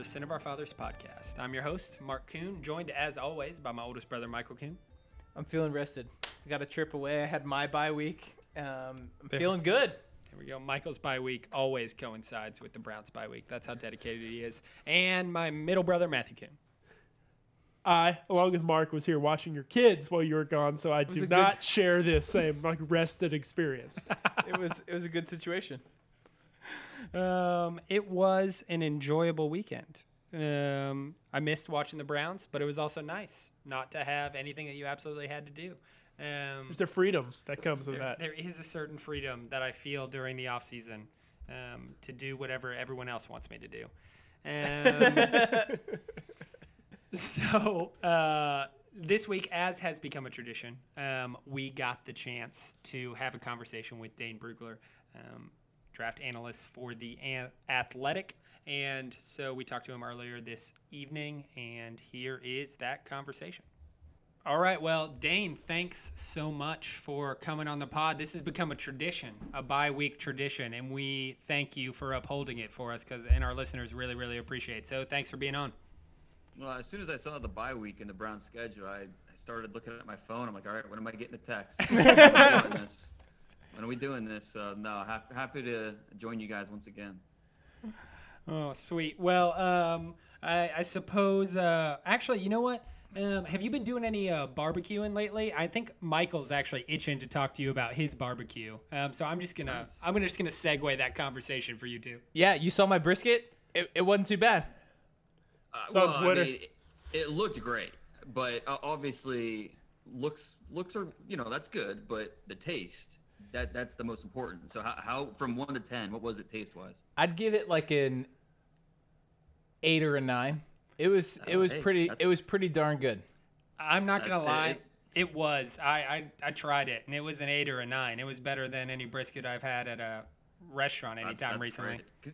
welcome to the Sin of Our Fathers podcast. I'm your host, Mark Kuhn, joined as always by my oldest brother, Michael Kuhn. I'm feeling rested. I got a trip away. I had my bye week. Um, I'm feeling good. Here we go. Michael's bye week always coincides with the Browns bye week. That's how dedicated he is. And my middle brother, Matthew Kuhn. I, along with Mark, was here watching your kids while you were gone, so I do not good- share this same like rested experience. It was it was a good situation. Um, it was an enjoyable weekend. Um, I missed watching the Browns, but it was also nice not to have anything that you absolutely had to do. Um, There's a freedom that comes with there, that. there is a certain freedom that I feel during the off season um, to do whatever everyone else wants me to do. Um, so uh, this week, as has become a tradition, um, we got the chance to have a conversation with Dane Brugler, um, draft analyst for the Athletic. And so we talked to him earlier this evening, and here is that conversation. All right. Well, Dane, thanks so much for coming on the pod. This has become a tradition, a bye week tradition, and we thank you for upholding it for us because, and our listeners really, really appreciate it. So thanks for being on. Well, as soon as I saw the bye week in the Browns schedule, I, I started looking at my phone. I'm like, all right, when am I getting a text? when, are we doing this? When are doing this? Uh, no, ha- happy to join you guys once again. Oh, sweet. Well, um, I, I suppose, uh, actually, you know what? Um, have you been doing any uh, barbecuing lately? I think Michael's actually itching to talk to you about his barbecue. Um, so I'm just gonna, Nice. I'm gonna just gonna segue that conversation for you two. Yeah, you saw my brisket. It, it wasn't too bad. Uh, It's on well, I Twitter. mean, it, it looked great, but uh, obviously, looks looks are you know that's good, but the taste that that's the most important. So how, how from one to ten, what was it taste wise? I'd give it like an eight or a nine. It was it Oh, was hey, pretty it was pretty darn good. I'm not gonna That's it. lie. It- It was. I, I I tried it, and it was an eight or a nine. It was better than any brisket I've had at a restaurant anytime recently. great. 'Cause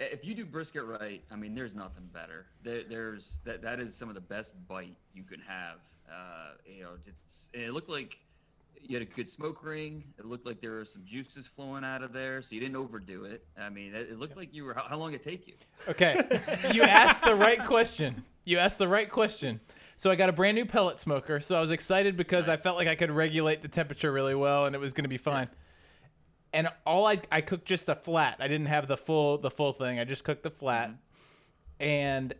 If you do brisket right, I mean, there's nothing better. There, there's that. That is some of the best bite you can have. Uh, you know, it's, it looked like you had a good smoke ring. It looked like there were some juices flowing out of there, so you didn't overdo it. I mean, it, it looked like you were. How, how long it take you? Okay. you asked the right question. You asked the right question. So I got a brand new pellet smoker. So I was excited because I felt like I could regulate the temperature really well and it was going to be fine. And all I I cooked just a flat. I didn't have the full the full thing. I just cooked the flat. Mm-hmm. And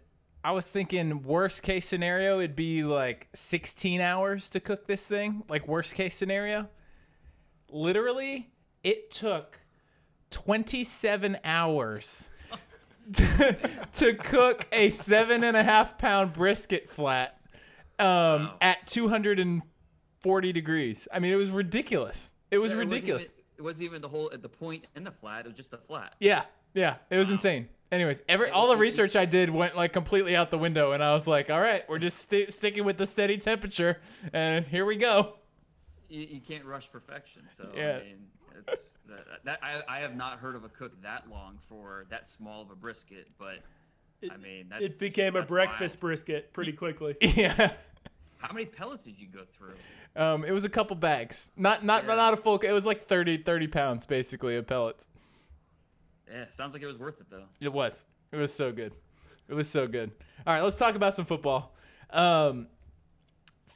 I was thinking worst case scenario it'd be like 16 hours to cook this thing, like worst case scenario. Literally, it took 27 hours to, to cook a seven and a half pound brisket flat um, Wow. at 240 degrees. I mean, it was ridiculous. It was It wasn't ridiculous. even- It wasn't even the whole at the point in the flat. It was just the flat. Yeah, yeah, it was insane. Anyways, every all the research I did went like completely out the window, and I was like, "All right, we're just sti sticking with the steady temperature, and here we go." you, you can't rush perfection. So Yeah. I mean, it's that, that I, I have not heard of a cook that long for that small of a brisket, but I mean, that's, It became a breakfast wild. brisket pretty quickly. yeah, How many pellets did you go through? um, it was a couple bags, not not Yeah. not a full. It was like 30, 30 pounds basically of pellets. Yeah, sounds like it was worth it though. It was. It was so good. It was so good. All right, let's talk about some football. Um,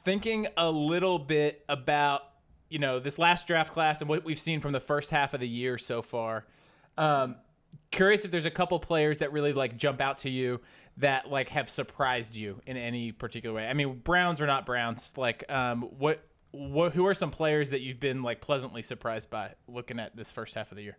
thinking a little bit about you know this last draft class and what we've seen from the first half of the year so far. Um, curious if there's a couple players that really like jump out to you that like have surprised you in any particular way. I mean, Browns are not Browns. Like, um, what what who are some players that you've been like pleasantly surprised by looking at this first half of the year?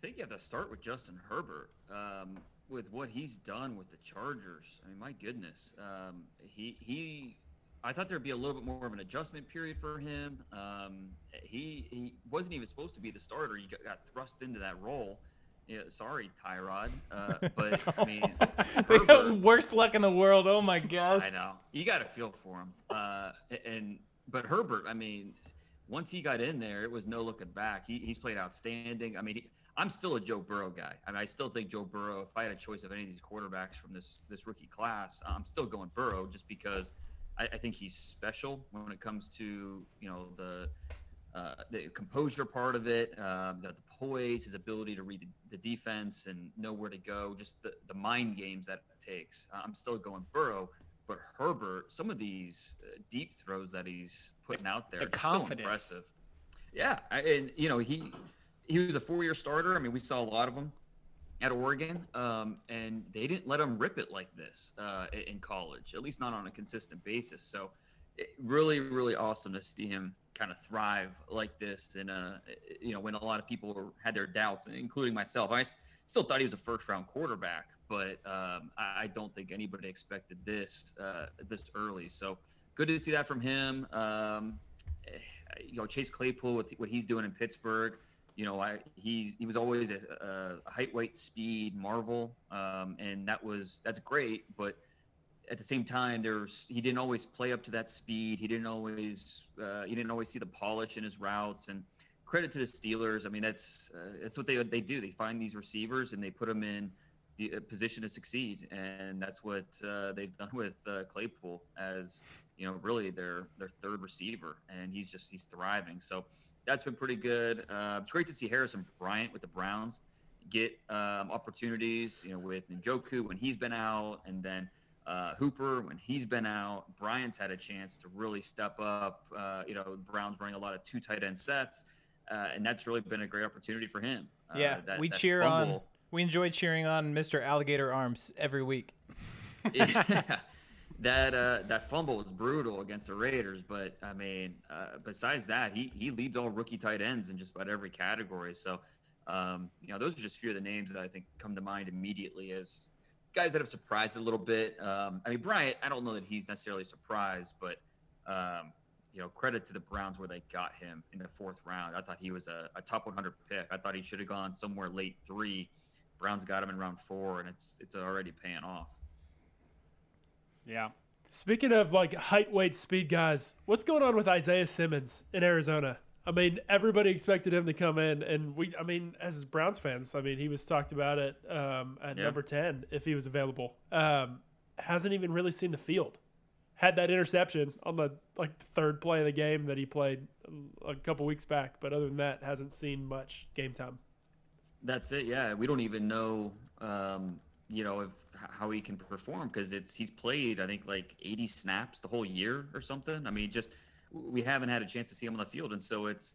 Think you have to start with Justin Herbert. Um, with what he's done with the Chargers, I mean, my goodness, um, he he. I thought there'd be a little bit more of an adjustment period for him. Um, he he wasn't even supposed to be the starter. He got, got thrust into that role. Yeah, sorry, Tyrod. Uh, but I mean, Herbert- worst luck in the world. Oh my god. I know. You got to feel for him. Uh, and but Herbert, I mean, once he got in there, it was no looking back. He, he's played outstanding. I mean, he, I'm still a Joe Burrow guy. I mean, I still think Joe Burrow. If I had a choice of any of these quarterbacks from this this rookie class, I'm still going Burrow just because I, I think he's special when it comes to you know the uh, the composure part of it, um, the, the poise, his ability to read the, the, defense and know where to go, just the, the mind games that it takes. I'm still going Burrow, but Herbert, some of these uh, deep throws that he's putting out there, the confidence. so impressive. Yeah, I, and you know he he was a four year starter. I mean, we saw a lot of them at Oregon, um, and they didn't let him rip it like this uh, in college, at least not on a consistent basis. So, it, really, really awesome to see him kind of thrive like this. And uh, you know, when a lot of people had their doubts, including myself, I still thought he was a first round quarterback, but um, I, I, don't think anybody expected this uh, this early. So, good to see that from him. Um, eh, you know, Chase Claypool with what he's doing in Pittsburgh you know, I he he was always a, a height, weight, speed marvel, um, and that was that's great. But at the same time, there's he didn't always play up to that speed. He didn't always uh, he didn't always see the polish in his routes. And credit to the Steelers. I mean, that's uh, that's what they they do. They find these receivers and they put them in the uh, position to succeed, and that's what uh, they've done with uh, Claypool as you know really their their third receiver, and he's just he's thriving. So that's been pretty good. Uh, it's great to see Harrison Bryant with the Browns get um, opportunities, you know, with Njoku when he's been out, and then uh, Hooper when he's been out. Bryant's had a chance to really step up. Uh, you know, the Browns running a lot of two tight end sets, uh, and that's really been a great opportunity for him. Uh, yeah, that, we that cheer fumble. on. We enjoy cheering on Mr. Alligator Arms every week. yeah that uh, that fumble was brutal against the Raiders, but I mean, uh, besides that, he he leads all rookie tight ends in just about every category. So, um, you know, those are just a few of the names that I think come to mind immediately as guys that have surprised a little bit. Um, I mean, Bryant, I don't know that he's necessarily surprised, but um, you know, credit to the Browns where they got him in the fourth round. I thought he was a, a top 100 pick. I thought he should have gone somewhere late three. Browns got him in round four, and it's it's already paying off. Yeah. Speaking of like height, weight, speed guys, what's going on with Isaiah Simmons in Arizona? I mean, everybody expected him to come in, and we, I mean, as Browns fans, I mean, he was talked about it um, at yeah. number 10 if he was available. Um, hasn't even really seen the field. Had that interception on the like third play of the game that he played a couple weeks back, but other than that, hasn't seen much game time. That's it. Yeah, we don't even know um, you know, if how he can perform because it's he's played I think like 80 snaps the whole year or something. I mean, just we haven't had a chance to see him on the field, and so it's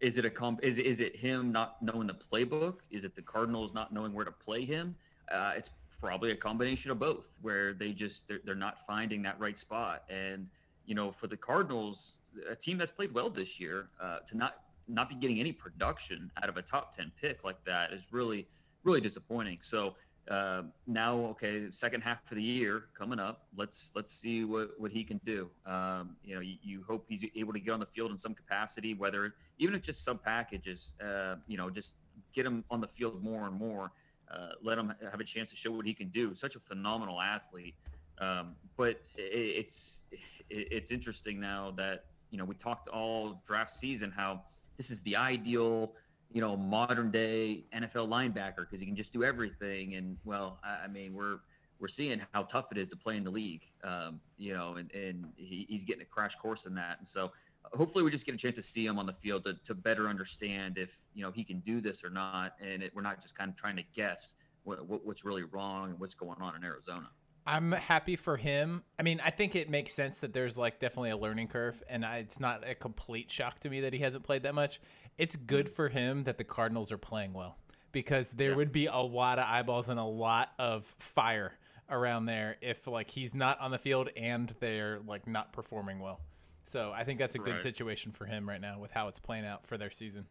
is it a comp is is it him not knowing the playbook? Is it the Cardinals not knowing where to play him? Uh, it's probably a combination of both, where they just they're, they're not finding that right spot. And you know, for the Cardinals, a team that's played well this year, uh, to not not be getting any production out of a top 10 pick like that is really really disappointing. So uh, now, okay, second half of the year coming up. Let's let's see what, what he can do. Um, you know, you, you, hope he's able to get on the field in some capacity, whether even if just sub packages. Uh, you know, just get him on the field more and more. Uh, let him have a chance to show what he can do. Such a phenomenal athlete. Um, but it, it's it, it's interesting now that you know we talked all draft season how this is the ideal you know, modern day NFL linebacker because he can just do everything. And well, I, I, mean, we're we're seeing how tough it is to play in the league. Um, you know, and and he, he's getting a crash course in that. And so hopefully we just get a chance to see him on the field to, to better understand if you know he can do this or not, and it, we're not just kind of trying to guess what, what, what's really wrong and what's going on in Arizona. I'm happy for him. I mean, I think it makes sense that there's like definitely a learning curve, and I, it's not a complete shock to me that he hasn't played that much it's good for him that the Cardinals are playing well because there yeah. would be a lot of eyeballs and a lot of fire around there if like he's not on the field and they're like not performing well. So I think that's a good right. situation for him right now with how it's playing out for their season.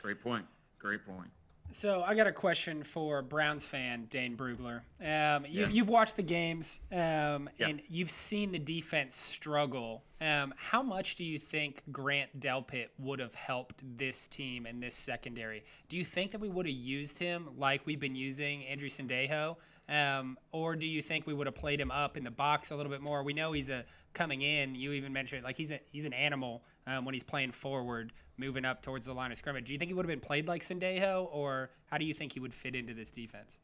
Great point. Great point. So I got a question for Browns fan Dane Brugler. Um, you, have watched the games um, yeah. and you've seen the defense struggle. Um, how much do you think Grant Delpit would have helped this team and this secondary? Do you think that we would have used him like we've been using Andrew Sendejo? Um, or do you think we would have played him up in the box a little bit more? We know he's a coming in. You even mentioned like he's a, he's an animal um, when he's playing forward moving up towards the line of scrimmage. Do you think he would have been played like Sendejo, or how do you think he would fit into this defense?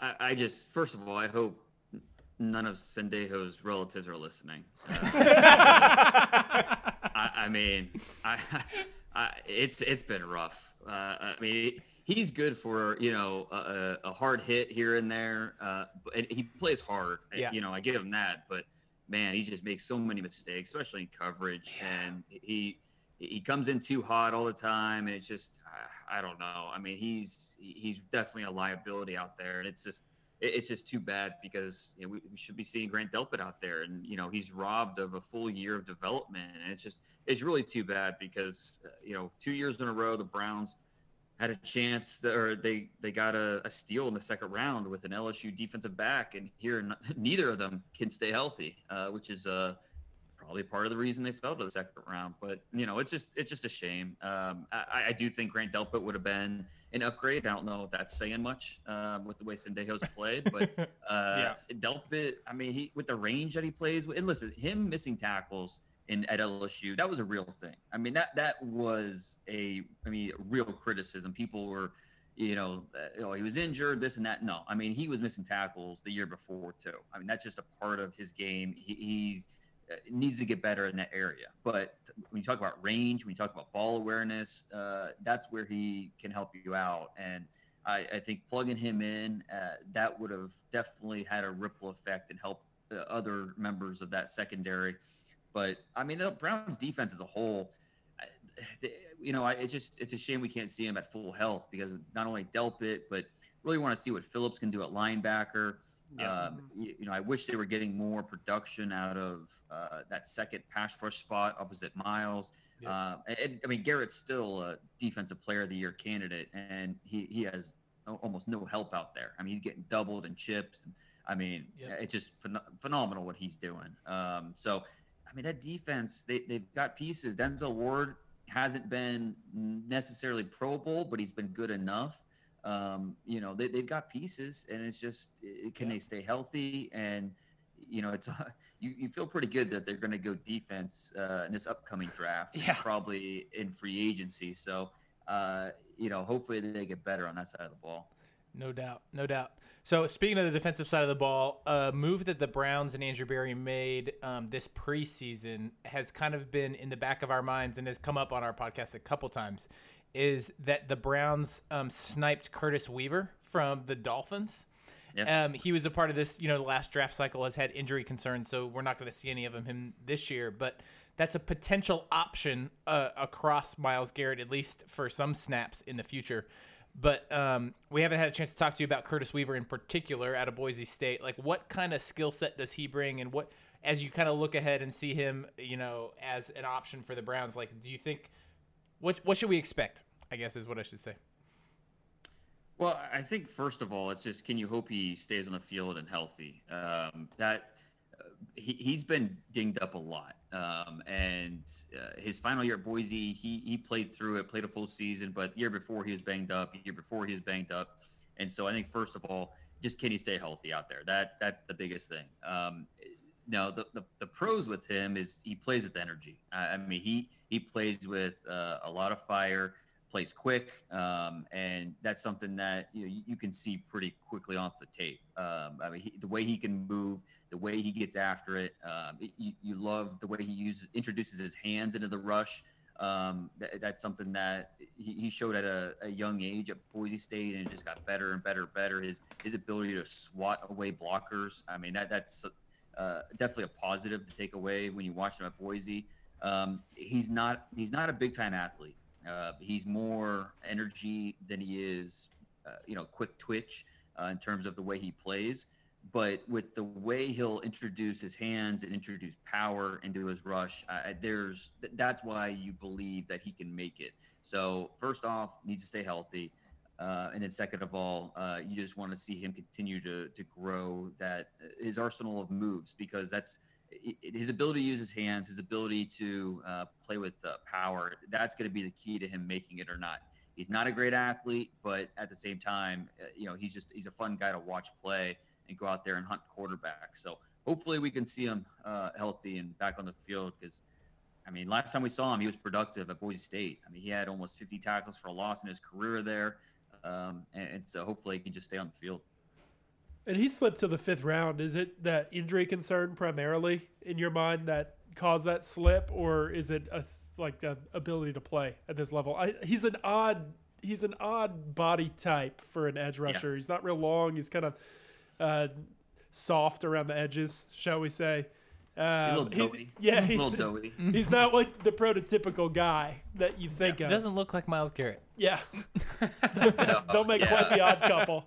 I, I just, first of all, I hope none of Sendejo's relatives are listening. Uh, I, I mean, I, I, it's it's been rough. Uh, I mean, he's good for you know a, a hard hit here and there. Uh, and he plays hard. Yeah. You know, I give him that, but man, he just makes so many mistakes, especially in coverage, and he he comes in too hot all the time, and it's just I don't know. I mean, he's he's definitely a liability out there, and it's just it's just too bad because you know, we, should be seeing Grant Delpit out there, and you know he's robbed of a full year of development, and it's just it's really too bad because uh, you know two years in a row the Browns had a chance, to, or they they got a, a, steal in the second round with an LSU defensive back, and here neither of them can stay healthy, uh, which is uh, probably part of the reason they fell to the second round. But you know, it's just it's just a shame. Um, I, I, do think Grant Delpit would have been an upgrade. I don't know if that's saying much um, with the way Sendejo's played, but uh, yeah. Delpit, I mean, he with the range that he plays with, and listen, him missing tackles in at LSU, that was a real thing. I mean, that that was a I mean, real criticism. People were, you know, uh, oh, he was injured, this and that. No, I mean, he was missing tackles the year before too. I mean, that's just a part of his game. He, he's uh, needs to get better in that area. But when you talk about range, when you talk about ball awareness, uh, that's where he can help you out. And I, I think plugging him in, uh, that would have definitely had a ripple effect and help other members of that secondary but I mean, the Browns defense as a whole, you know, it's just it's a shame we can't see him at full health because not only Delpit, but really want to see what Phillips can do at linebacker. Yeah. Um, you, you, know, I wish they were getting more production out of uh, that second pass rush spot opposite Myles. Yeah. Uh, and, I mean, Garrett's still a defensive player of the year candidate, and he, he has almost no help out there. I mean, he's getting doubled and chips. And, I mean, yep. it's just phen- phenomenal what he's doing. Um, so I mean, that defense, they, they've got pieces. Denzel Ward hasn't been necessarily Pro Bowl, but he's been good enough. Um, you know, they, they've got pieces, and it's just, can yeah. they stay healthy? And, you know, it's you, you feel pretty good that they're going to go defense uh, in this upcoming draft, yeah. probably in free agency. So, uh, you know, hopefully they get better on that side of the ball. No doubt, no doubt. So speaking of the defensive side of the ball, a move that the Browns and Andrew Berry made um, this preseason has kind of been in the back of our minds and has come up on our podcast a couple times. Is that the Browns um, sniped Curtis Weaver from the Dolphins? Yeah. Um, he was a part of this, you know, the last draft cycle has had injury concerns, so we're not going to see any of him, him this year. But that's a potential option uh, across Myles Garrett, at least for some snaps in the future. But um, we haven't had a chance to talk to you about Curtis Weaver in particular out of Boise State. Like, what kind of skill set does he bring, and what, as you kind of look ahead and see him, you know, as an option for the Browns? Like, do you think what what should we expect? I guess is what I should say. Well, I think first of all, it's just can you hope he stays on the field and healthy? Um, that he, he's been dinged up a lot. Um, and uh, his final year at Boise, he, he played through it, played a full season, but year before he was banged up, year before he was banged up. And so I think, first of all, just can he stay healthy out there? That That's the biggest thing. Um, now, the, the, the, pros with him is he plays with energy. I, I mean, he, he plays with uh, a lot of fire plays quick, um, and that's something that you know you, you, can see pretty quickly off the tape. Um, I mean, he, the way he can move, the way he gets after it, um, it you, you, love the way he uses introduces his hands into the rush. Um, that, that's something that he, he showed at a, a, young age at Boise State, and it just got better and better and better. His his ability to swat away blockers. I mean, that that's uh, definitely a positive to take away when you watch him at Boise. Um, he's not he's not a big time athlete. Uh, he's more energy than he is, uh, you know, quick twitch uh, in terms of the way he plays. But with the way he'll introduce his hands and introduce power into his rush, there's that's why you believe that he can make it. So first off, needs to stay healthy. Uh, and then second of all, uh, you just want to see him continue to to grow that his arsenal of moves because that's his ability to use his hands, his ability to uh, play with uh, power, that's going to be the key to him making it or not. He's not a great athlete, but at the same time, uh, you know, he's just he's a fun guy to watch play and go out there and hunt quarterbacks. So hopefully we can see him uh, healthy and back on the field because, I mean, last time we saw him, he was productive at Boise State. I mean, he had almost 50 tackles for a loss in his career there, um, and, and so hopefully he can just stay on the field. And he slipped to the fifth round. Is it that injury concern primarily in your mind that caused that slip, or is it a like a ability to play at this level? I, he's an odd he's an odd body type for an edge rusher. He's not real long. He's kind of uh, soft around the edges, shall we say? A little Um, he's- doughy. yeah, a he's little doughy. he's not like the prototypical guy that you think It of. doesn't look like Myles Garrett. Yeah, No, don't make yeah. quite the odd couple.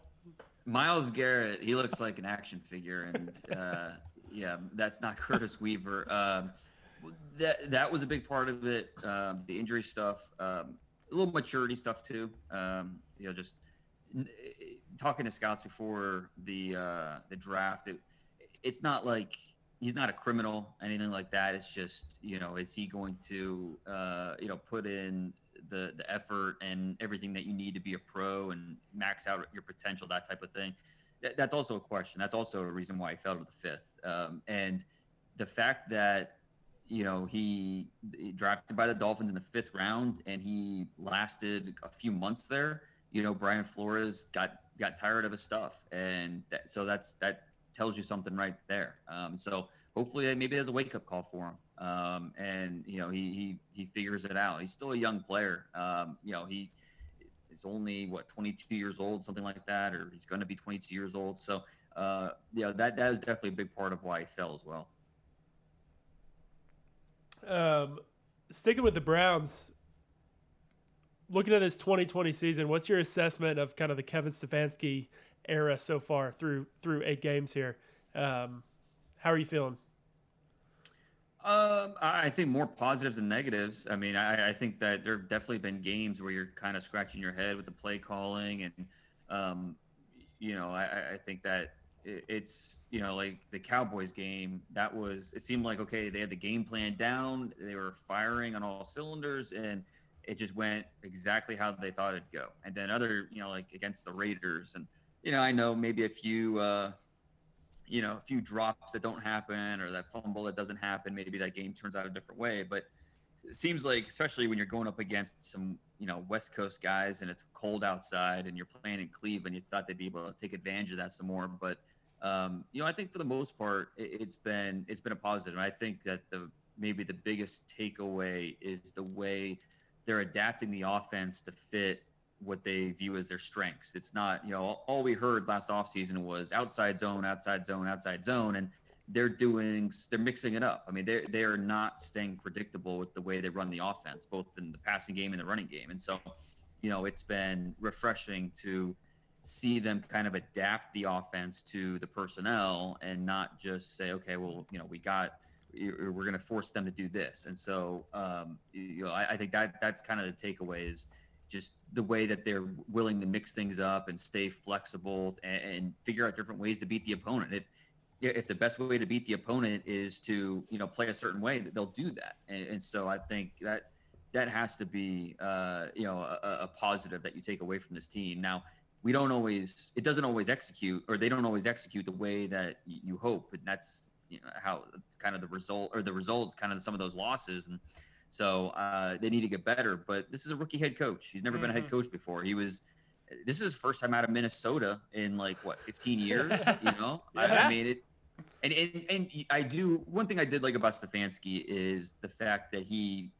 Myles Garrett, he looks like an action figure, and uh, yeah, that's not Curtis Weaver. Um, that that was a big part of it. Um, the injury stuff, um, a little maturity stuff too. Um, you know, just n- talking to scouts before the uh, the draft. It, it's not like he's not a criminal, anything like that. It's just you know, is he going to uh, you know put in the the effort and everything that you need to be a pro and max out your potential, that type of thing. That, that's also a question. That's also a reason why he fell to the fifth. Um, and the fact that you know he, he drafted by the Dolphins in the fifth round and he lasted a few months there. You know, Brian Flores got got tired of his stuff, and that, so that's that tells you something right there. Um, so hopefully maybe there's a wake up call for him. Um, and you know he, he he figures it out. He's still a young player. Um, you know he is only what 22 years old, something like that, or he's going to be 22 years old. So uh, yeah, that that is definitely a big part of why he fell as well. Um, sticking with the Browns, looking at this 2020 season, what's your assessment of kind of the Kevin Stefanski era so far through through eight games here? Um, how are you feeling? Um, I think more positives than negatives. I mean, I, I think that there have definitely been games where you're kind of scratching your head with the play calling, and um, you know, I, I- think that it- it's you know like the Cowboys game. That was it seemed like okay, they had the game plan down, they were firing on all cylinders, and it just went exactly how they thought it'd go. And then other, you know, like against the Raiders, and you know, I know maybe a few. Uh, you know, a few drops that don't happen or that fumble that doesn't happen, maybe that game turns out a different way. But it seems like, especially when you're going up against some, you know, West Coast guys and it's cold outside and you're playing in Cleveland, you thought they'd be able to take advantage of that some more. But um, you know, I think for the most part, it, it's been it's been a positive. And I think that the maybe the biggest takeaway is the way they're adapting the offense to fit what they view as their strengths. It's not, you know, all, we heard last offseason was outside zone, outside zone, outside zone. And they're doing, they're mixing it up. I mean, they're, they're not staying predictable with the way they run the offense, both in the passing game and the running game. And so, you know, it's been refreshing to see them kind of adapt the offense to the personnel and not just say, okay, well, you know, we got, we're going to force them to do this. And so, um, you know, I, I think that that's kind of the takeaway is just the way that they're willing to mix things up and stay flexible and, and figure out different ways to beat the opponent. If if the best way to beat the opponent is to you know play a certain way, they'll do that. And, and so I think that that has to be uh, you know a, a positive that you take away from this team. Now we don't always it doesn't always execute or they don't always execute the way that you hope, and that's you know, how kind of the result or the results kind of some of those losses and. So uh, they need to get better. But this is a rookie head coach. He's never been a head coach before. He was. This is his first time out of Minnesota in like what 15 years. You know, I, Yeah. I mean it. And, and and I do one thing I did like about Stefanski is the fact that he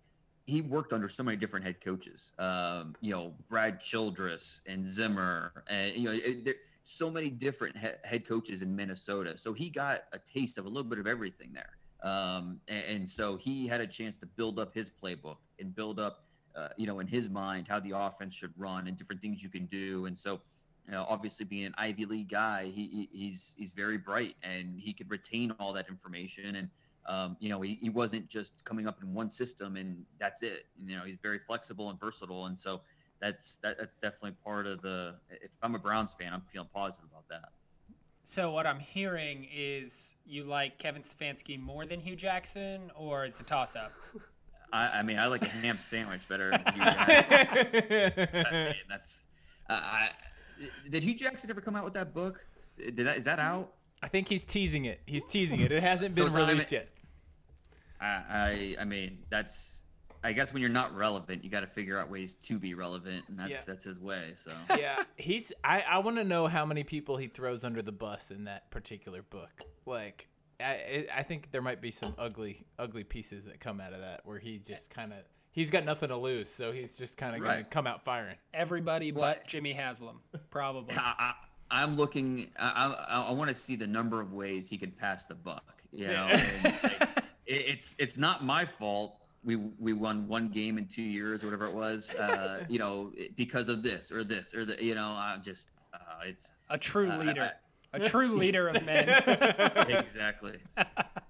he worked under so many different head coaches. Um, you know, Brad Childress and Zimmer, and you know, it, there, so many different he- head coaches in Minnesota. So he got a taste of a little bit of everything there. Um, and, and so he had a chance to build up his playbook and build up, uh, you know, in his mind how the offense should run and different things you can do. And so, you know, obviously being an Ivy League guy, he, he he's he's very bright and he could retain all that information. And um, you know, he, he wasn't just coming up in one system and that's it. You know, he's very flexible and versatile. And so that's that, that's definitely part of the. If I'm a Browns fan, I'm feeling positive about that. So what I'm hearing is you like Kevin Stefanski more than Hue Jackson, or it's a toss-up. I, I mean, I like a ham sandwich better. Than Hue Jackson. I mean, that's. Uh, I, did Hue Jackson ever come out with that book? Did that is that out? I think he's teasing it. He's teasing it. It hasn't been it's not released limit- yet. I, I I mean that's I guess when you're not relevant, you got to figure out ways to be relevant, and that's Yeah. that's his way. So yeah, he's. I, I want to know how many people he throws under the bus in that particular book. Like, I I think there might be some ugly ugly pieces that come out of that where he just kind of he's got nothing to lose, so he's just kind of gonna come out firing. Everybody Well, but Jimmy Haslam, probably. I, I, I'm looking. I, I, I want to see the number of ways he could pass the buck. You know, and, like, it, it's it's not my fault. We we won one game in two years or whatever it was. Uh, you know, because of this or this or the. You know, I'm just. Uh, it's A true Uh, leader. A true leader of men. exactly,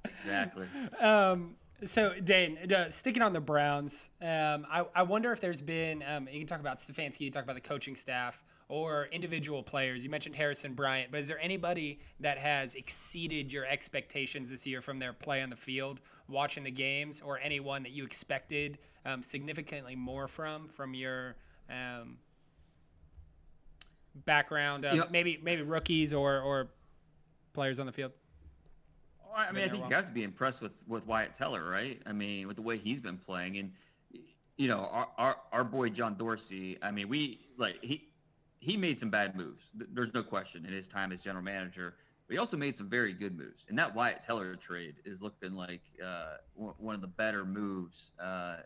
exactly. um, so, Dane, uh, sticking on the Browns, um, I, I wonder if there's been, um, you can talk about Stefanski, you talk about the coaching staff or individual players. You mentioned Harrison Bryant, but is there anybody that has exceeded your expectations this year from their play on the field, watching the games, or anyone that you expected um, significantly more from, from your um, background, You know- maybe maybe rookies or, or players on the field? I mean, I think you have to be impressed with with Wyatt Teller, right? I mean, with the way he's been playing, and you know, our our, our boy John Dorsey. I mean, we like he he made some bad moves. There's no question in his time as general manager. But he also made some very good moves, and that Wyatt Teller trade is looking like uh, one of the better moves uh,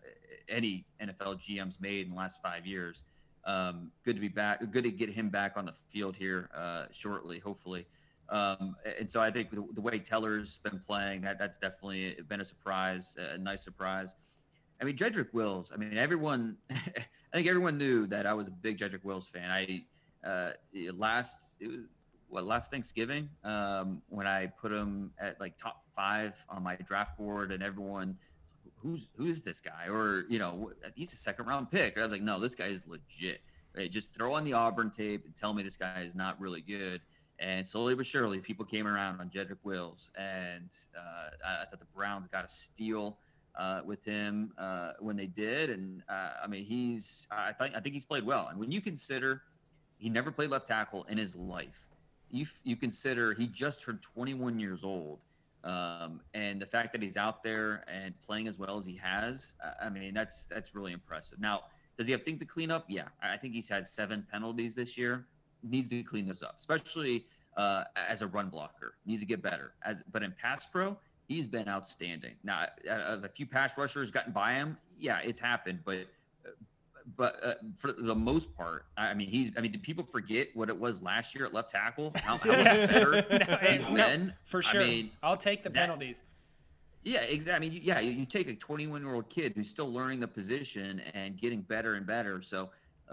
any NFL GM's made in the last five years. Um, good to be back. Good to get him back on the field here uh, shortly, hopefully. Um, and so I think the, the way Teller's been playing, that that's definitely been a surprise, a nice surprise. I mean, Jedrick Wills. I mean, everyone. I think everyone knew that I was a big Jedrick Wills fan. I uh, last it was, what last Thanksgiving um, when I put him at like top five on my draft board, and everyone, who's who is this guy? Or you know, he's a second round pick. I was like, no, this guy is legit. Right? Just throw on the Auburn tape and tell me this guy is not really good. And slowly but surely, people came around on Jedrick Wills, and uh, I, I thought the Browns got a steal uh, with him uh, when they did. And uh, I mean, he's I think I think he's played well. And when you consider he never played left tackle in his life, you you consider he just turned 21 years old, um, and the fact that he's out there and playing as well as he has, I- mean, that's that's really impressive. Now, does he have things to clean up? Yeah, I I think he's had seven penalties this year. Needs to clean those up, especially uh, as a run blocker. Needs to get better. As but in pass pro, he's been outstanding. Now, uh, a few pass rushers gotten by him. Yeah, it's happened, but but uh, for the most part, I mean, he's. I mean, did people forget what it was last year at left tackle? How, how much better No, no? For I mean, I'll take the that- penalties. yeah, exactly. I mean, yeah, you, take a 21 year old kid who's still learning the position and getting better and better. So,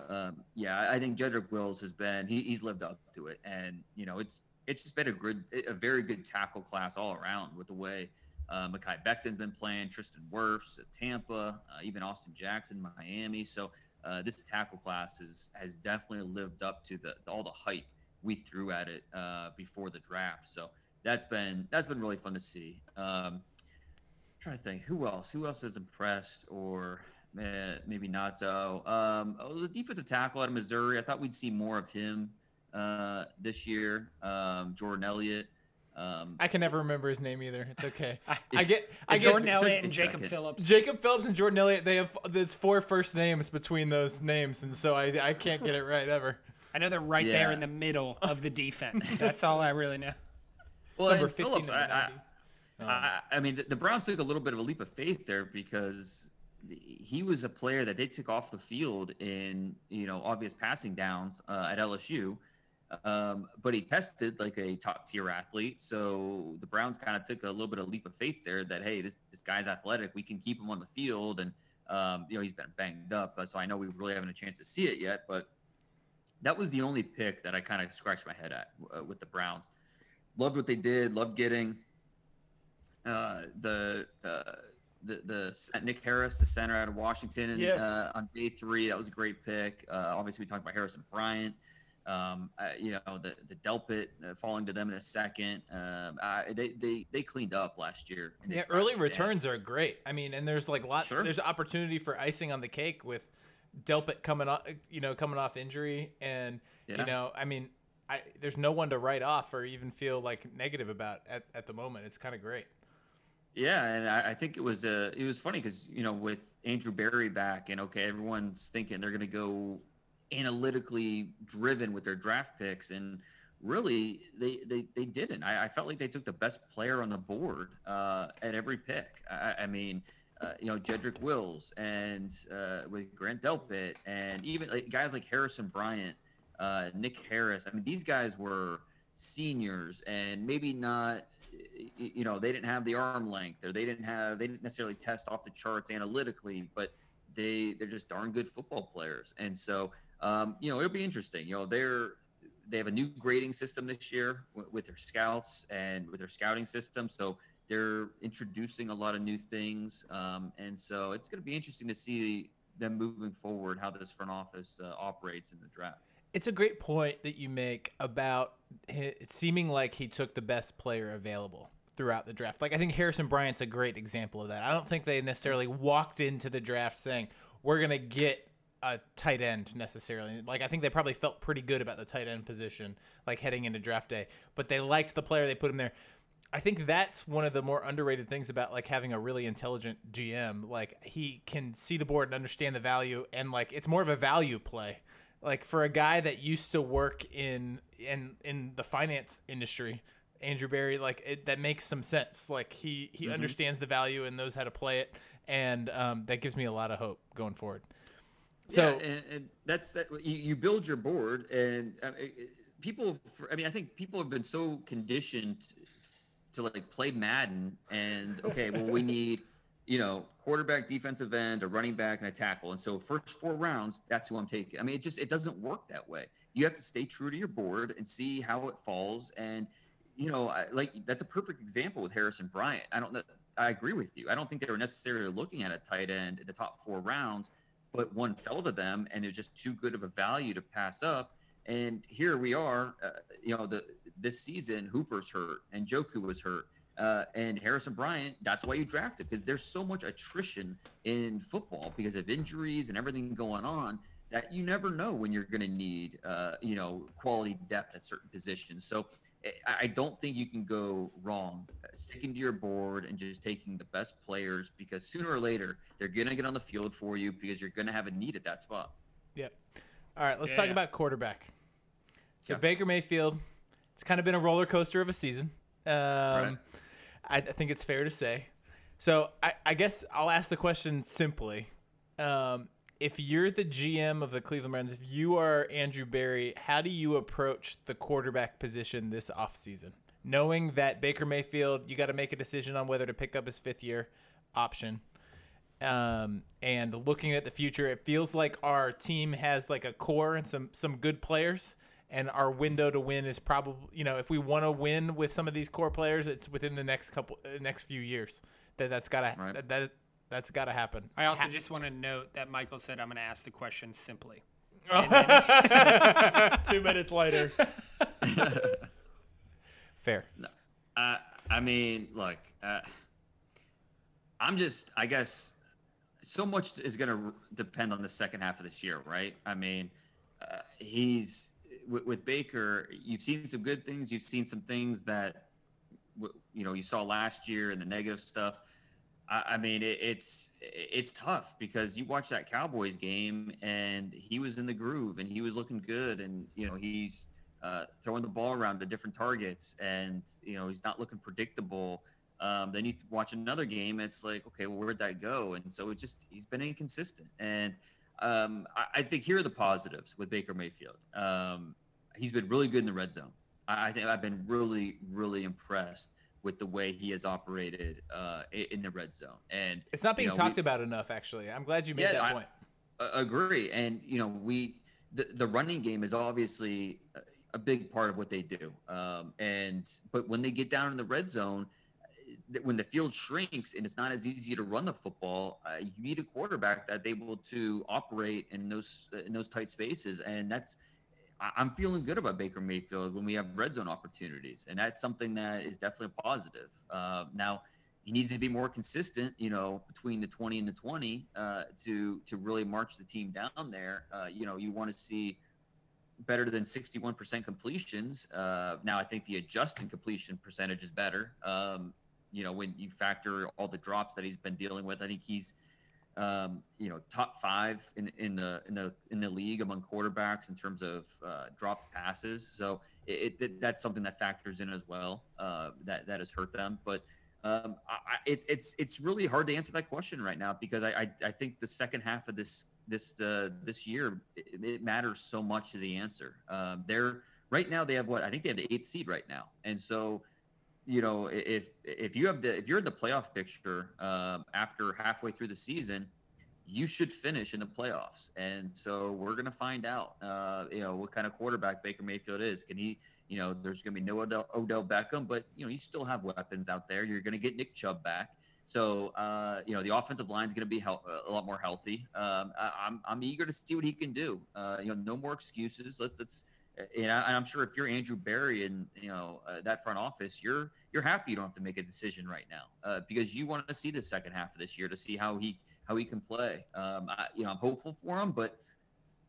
um, yeah, I- I think Jedrick Wills has been he, he's lived up to it, and you know, it's it's just been a good, a very good tackle class all around with the way uh, Mekhi Becton's been playing, Tristan Wirfs at Tampa, uh, even Austin Jackson, Miami. So uh, this tackle class is, has definitely lived up to the all the hype we threw at it uh, before the draft. So that's been that's been really fun to see. Um, trying to think who else who else has impressed or uh, maybe not so um, oh, the defensive tackle out of missouri i thought we'd see more of him uh, this year um, jordan elliott um, I can never remember his name either. It's okay. I- I get. I get. Jordan Elliott and Jacob second. Phillips. Jacob Phillips and Jordan Elliott, they have there's four first names between those names, and so I, I can't get it right ever. I know they're right there in the middle of the defense. That's all I really know. well Number and Phillips, I, I, 90. I, I mean, the, the Browns took a little bit of a leap of faith there because he was a player that they took off the field in you know obvious passing downs uh, at LSU, um, but he tested like a top tier athlete. So the Browns kind of took a little bit of leap of faith there that hey, this this guy's athletic, we can keep him on the field, and um, you know he's been banged up, so I know we really haven't a chance to see it yet, but. That was the only pick that I kind of scratched my head at uh, with the Browns. Loved what they did. Loved getting uh, the uh, the the Nick Harris, the center out of Washington, Yeah. uh, on day three. That was a great pick. Uh, obviously, we talked about Harrison Bryant. Um, you know the the Delpit uh, falling to them in a second. Um, they they they cleaned up last year. Yeah, early returns are great. I mean, and there's like lots. Sure. There's opportunity for icing on the cake with Delpit coming off, you know, coming off injury, and Yeah. you know, I mean, I there's no one to write off or even feel like negative about at, at the moment. It's kind of great. Yeah, and I, I think it was uh, it was funny because you know with Andrew Berry back and okay, everyone's thinking they're going to go analytically driven with their draft picks, and really they they, they didn't. I, I felt like they took the best player on the board uh, at every pick. I, I mean. Uh, you know Jedrick Wills and uh, with Grant Delpit and even like, guys like Harrison Bryant, uh, Nick Harris. I mean, these guys were seniors and maybe not you know they didn't have the arm length or they didn't have they didn't necessarily test off the charts analytically but they they're just darn good football players and so um, you know it'll be interesting you know they're they have a new grading system this year w- with their scouts and with their scouting system so they're introducing a lot of new things um, and so it's going to be interesting to see them moving forward how this front office uh, operates in the draft It's a great point that you make about it seeming like he took the best player available throughout the draft. Like I think Harrison Bryant's a great example of that. I don't think they necessarily walked into the draft saying we're going to get a tight end necessarily. Like I think they probably felt pretty good about the tight end position like heading into draft day, but they liked the player they put him there. I think that's one of the more underrated things about like having a really intelligent GM. Like he can see the board and understand the value and like it's more of a value play like for a guy that used to work in in in the finance industry andrew berry like it, that makes some sense like he he Mm-hmm. understands the value and knows how to play it and um, that gives me a lot of hope going forward so yeah, and, and that's that. You, you build your board, and uh, it- it- people. I mean, I think people have been so conditioned to like play Madden, and okay, well, we need you know quarterback, defensive end, a running back, and a tackle, and so first four rounds, that's who I'm taking. I mean, it just it doesn't work that way. You have to stay true to your board and see how it falls, and you know, I, like that's a perfect example with Harrison Bryant. I don't. I agree with you. I don't think they were necessarily looking at a tight end in the top four rounds but one fell to them and it was just too good of a value to pass up. And here we are, uh, you know, the this season Hooper's hurt and Njoku was hurt. Uh, and Harrison Bryant, that's why you drafted because there's so much attrition in football because of injuries and everything going on that you never know when you're going to need, uh, you know, quality depth at certain positions. So I- I don't think you can go wrong uh, sticking to your board and just taking the best players because sooner or later they're going to get on the field for you because you're going to have a need at that spot. Yep. All right, let's talk about quarterback. So Yeah. Baker Mayfield, it's kind of been a roller coaster of a season. Um, Right. I, I think it's fair to say. So I, I guess I'll ask the question simply. Um, if you're the GM of the Cleveland Browns, if you are Andrew Berry, how do you approach the quarterback position this offseason? Knowing that Baker Mayfield, you got to make a decision on whether to pick up his fifth year option um, and looking at the future, it feels like our team has like a core and some some good players, and our window to win is probably you know if we want to win with some of these core players, it's within the next couple uh, next few years that that's gotta Right. that, that that's gotta happen. I also Ha- just want to note that Michael said I'm going to ask the question simply. Two minutes later, fair. Uh, I mean, look, uh, I'm just, I guess, so much is going to depend on the second half of this year, right? I mean, uh, he's with, with Baker. You've seen some good things. You've seen some things that, w- you know, you saw last year and the negative stuff. I, mean, it, it's it's tough because you watch that Cowboys game and he was in the groove and he was looking good and you know he's uh, throwing the ball around to different targets, and you know he's not looking predictable. Um, then you watch another game, and it's like, okay, well, where'd that go? And so it just he's been inconsistent. And um, I, I think here are the positives with Baker Mayfield. Um, he's been really good in the red zone. I, I think I've been really, really impressed with the way he has operated uh, in the red zone. And It's not being you know, talked we- about enough. Actually, I'm glad you made Yeah, that I- point. uh, agree and you know we the, the running game is obviously a- big part of what they do um, and but when they get down in the red zone uh, when the field shrinks and it's not as easy to run the football uh, you need a quarterback that's able to operate in those in those tight spaces and that's I'm feeling good about Baker Mayfield when we have red zone opportunities, and that's something that is definitely positive. Uh, now, he needs to be more consistent, you know, between the 20 and the 20 uh, to to really march the team down there. Uh, you know, you want to see better than 61% completions. Uh, now, I think the adjusting completion percentage is better. Um, you know, when you factor all the drops that he's been dealing with, I think he's, um, you know, top five in, in the in the in the league among quarterbacks in terms of uh, dropped passes. So it, it, that's something that factors in as well. Uh, that that has hurt them, but. Um, I, it, it's it's really hard to answer that question right now because I, I, I think the second half of this this uh, this year it, it, matters so much to the answer. Um, they're right now they have what I think they have the eighth seed right now, and so you know if if you have the if you're in the playoff picture um, after halfway through the season, you should finish in the playoffs, and so we're gonna find out uh, you know what kind of quarterback Baker Mayfield is. Can he you know, there's going to be no Odell, Odell Beckham, but you know, you still have weapons out there. You're going to get Nick Chubb back. So, uh, you know, the offensive line is going to be a lot more healthy. Um, I, am I'm, I'm eager to see what he can do. Uh, you know, no more excuses. Let, us and, I, am sure if you're Andrew Berry and you know uh, that front office, you're you're happy you don't have to make a decision right now uh, because you want to see the second half of this year to see how he how he can play. Um, I, you know, I'm hopeful for him, but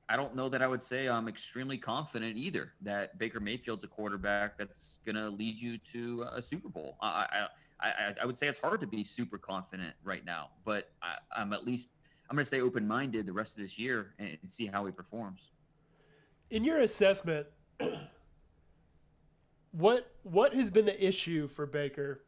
I don't know that I would say I'm extremely confident either that Baker Mayfield's a quarterback that's going to lead you to a Super Bowl. I, I, I, I, would say it's hard to be super confident right now, but I, am at least I'm going to stay open minded the rest of this year and, and see how he performs. In your assessment, what what has been the issue for Baker?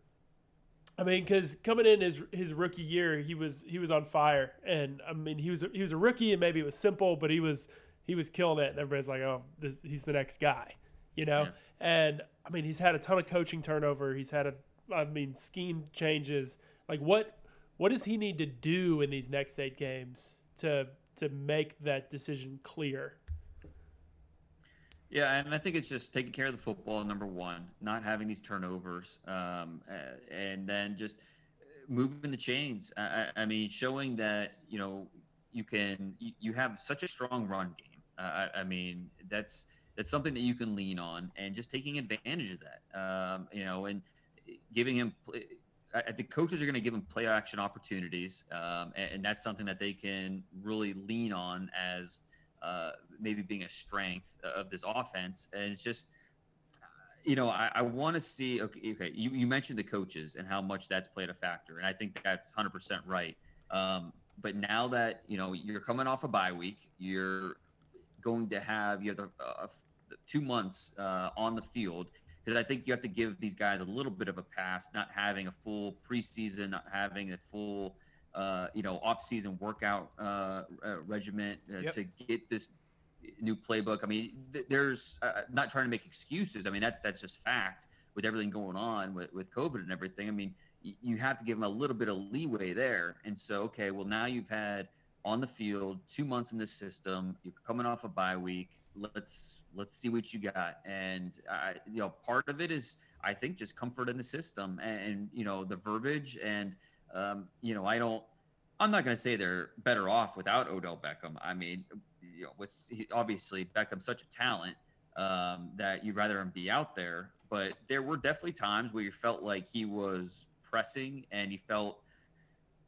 I mean, because coming in his his rookie year, he was he was on fire, and I mean he was he was a rookie, and maybe it was simple, but he was he was killing it, and everybody's like, oh, this, he's the next guy, you know. Yeah. And I mean, he's had a ton of coaching turnover. He's had a I mean scheme changes. Like what what does he need to do in these next eight games to to make that decision clear? Yeah, and I think it's just taking care of the football, number one, not having these turnovers, um, and then just moving the chains. I, I, mean, showing that you know you can you have such a strong run game. Uh, I, I, mean, that's that's something that you can lean on, and just taking advantage of that. Um, you know, and giving him. I think coaches are going to give him play action opportunities, um, and, and that's something that they can really lean on as uh, maybe being a strength of this offense. And it's just, you know, I, I want to see. Okay, okay. You, you mentioned the coaches and how much that's played a factor, and I think that's 100% right. Um, but now that you know you're coming off a bye week, you're going to have you have the, uh, two months uh, on the field because I think you have to give these guys a little bit of a pass, not having a full preseason, not having a full uh, you know, off-season workout uh, uh, regiment uh, yep. to get this new playbook. I mean, th- there's uh, not trying to make excuses. I mean, that's that's just fact with everything going on with, with COVID and everything. I mean, y- you have to give them a little bit of leeway there. And so, okay, well, now you've had on the field two months in the system. You're coming off a bye week. Let's let's see what you got. And I, you know, part of it is I think just comfort in the system and, and you know the verbiage and um, you know, I don't. I'm not going to say they're better off without Odell Beckham. I mean, you know, with he, obviously Beckham's such a talent um, that you'd rather him be out there. But there were definitely times where you felt like he was pressing and he felt,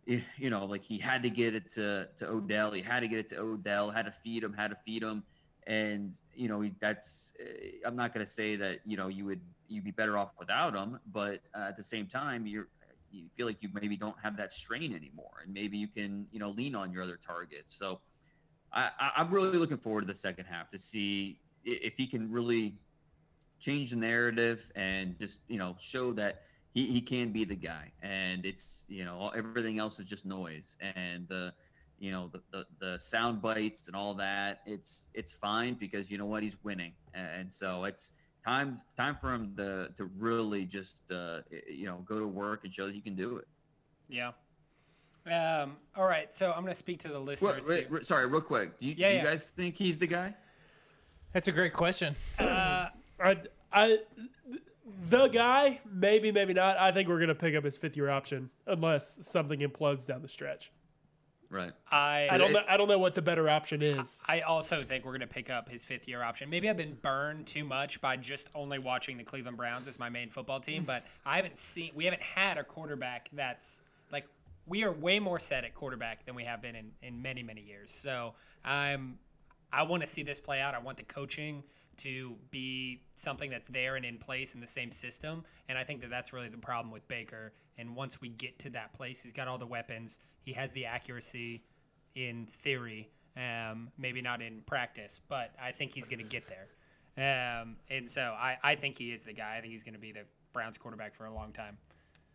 you know, like he had to get it to, to Odell. He had to get it to Odell, had to feed him, had to feed him. And, you know, that's, eh, I'm not going to say that, you know, you would, you'd be better off without him. But uh, at the same time, you're, you feel like you maybe don't have that strain anymore, and maybe you can you know lean on your other targets. So I, I'm really looking forward to the second half to see if he can really change the narrative and just you know show that he, he can be the guy. And it's you know everything else is just noise and the you know the, the, the sound bites and all that it's it's fine because you know what? He's winning. And so it's time time for him to to really just uh, you know go to work and show that he can do it. Yeah. Um, all right, so I'm going to speak to the listeners. Well, wait, sorry, real quick. Do you, yeah, do you yeah. guys think he's the guy? That's a great question. Uh, I, I, the guy, maybe, maybe not. I think we're going to pick up his fifth year option unless something implodes down the stretch. Right. I I don't know. I don't know what the better option is. I also think we're going to pick up his fifth year option. Maybe I've been burned too much by just only watching the Cleveland Browns as my main football team, but I haven't seen. We haven't had a quarterback that's like we are way more set at quarterback than we have been in in many many years. So I'm. I want to see this play out. I want the coaching to be something that's there and in place in the same system. And I think that that's really the problem with Baker. And once we get to that place, he's got all the weapons, he has the accuracy in theory, um, maybe not in practice, but I think he's going to get there. Um, and so I, I think he is the guy. I think he's going to be the Browns quarterback for a long time.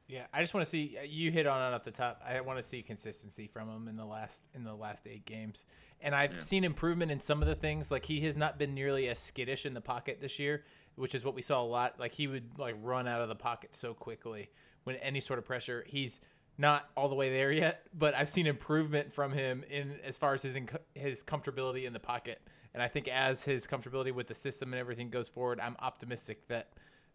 Yeah, I just want to see you hit on it at the top. I want to see consistency from him in the last in the last eight games, and I've Yeah. seen improvement in some of the things. Like he has not been nearly as skittish in the pocket this year, which is what we saw a lot. Like he would like run out of the pocket so quickly when any sort of pressure. He's not all the way there yet, but I've seen improvement from him in as far as his inc- his comfortability in the pocket. And I think as his comfortability with the system and everything goes forward, I'm optimistic that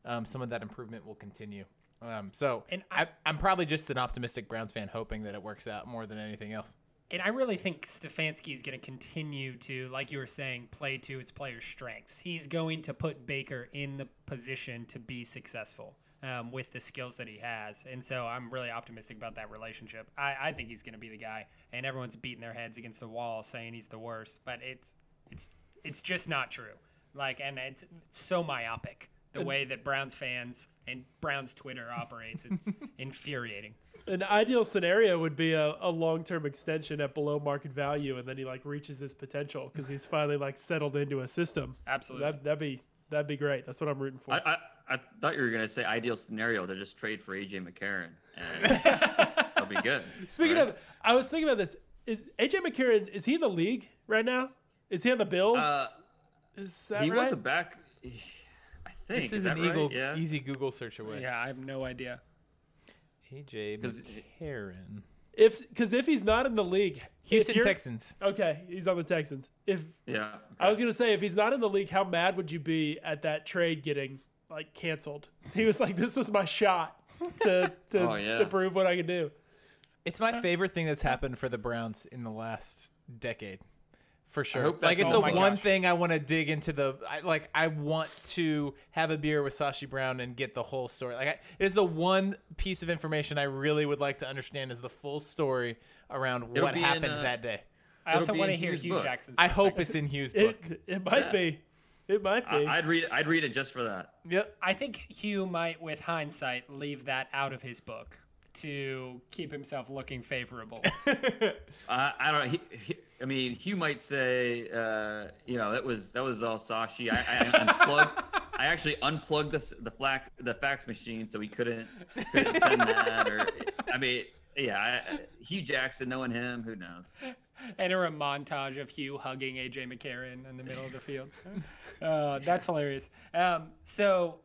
um, some of that improvement will continue. Um, so, And I, I'm probably just an optimistic Browns fan, hoping that it works out more than anything else. And I really think Stefanski is going to continue to, like you were saying, play to his players' strengths. He's going to put Baker in the position to be successful um, with the skills that he has. And so I'm really optimistic about that relationship. I, I think he's going to be the guy. And everyone's beating their heads against the wall saying he's the worst, but it's it's it's just not true. Like, and it's, it's so myopic the way that Browns fans and Browns Twitter operates. It's infuriating. An ideal scenario would be a, a long term extension at below market value, and then he like reaches his potential because he's finally like settled into a system. Absolutely. That that'd be that'd be great. That's what I'm rooting for. I, I, I thought you were gonna say ideal scenario to just trade for AJ McCarron, and that'll be good. Speaking right? of, I was thinking about this. Is AJ McCarron is he in the league right now? Is he on the Bills? Uh, is that he right? was a back. I think This is that an right? Yeah. easy Google search away. Yeah, I have no idea. AJ McCarron, if because if he's not in the league, Houston Texans. Okay, he's on the Texans. If Yeah. I was gonna say if he's not in the league, how mad would you be at that trade getting like canceled? He was like, "This is my shot to to, Oh, yeah. to prove what I can do." It's my favorite thing that's happened for the Browns in the last decade, for sure. like it's the one gosh. thing I want to dig into the. I, like I want to have a beer with Sashi Brown and get the whole story. Like I, it is the one piece of information I really would like to understand is the full story around It'll what be in, happened uh, that day. I It'll also want to in hear Hue book. Jackson's. I hope it's in Hue's book. It it might Yeah. be, it might be. I, I'd read. I'd read it just for that. yep. I think Hue might, with hindsight, leave that out of his book to keep himself looking favorable. Uh, I don't. He, he, I mean, Hue might say, uh, you know, that was that was all Sashi. I, I unplugged. I actually unplugged the the fax the fax machine so he couldn't couldn't send that. Or I mean, yeah, I, I- Hue Jackson, knowing him, who knows? Enter a montage of Hue hugging AJ McCarron in the middle of the field. Uh, that's hilarious. Um, so,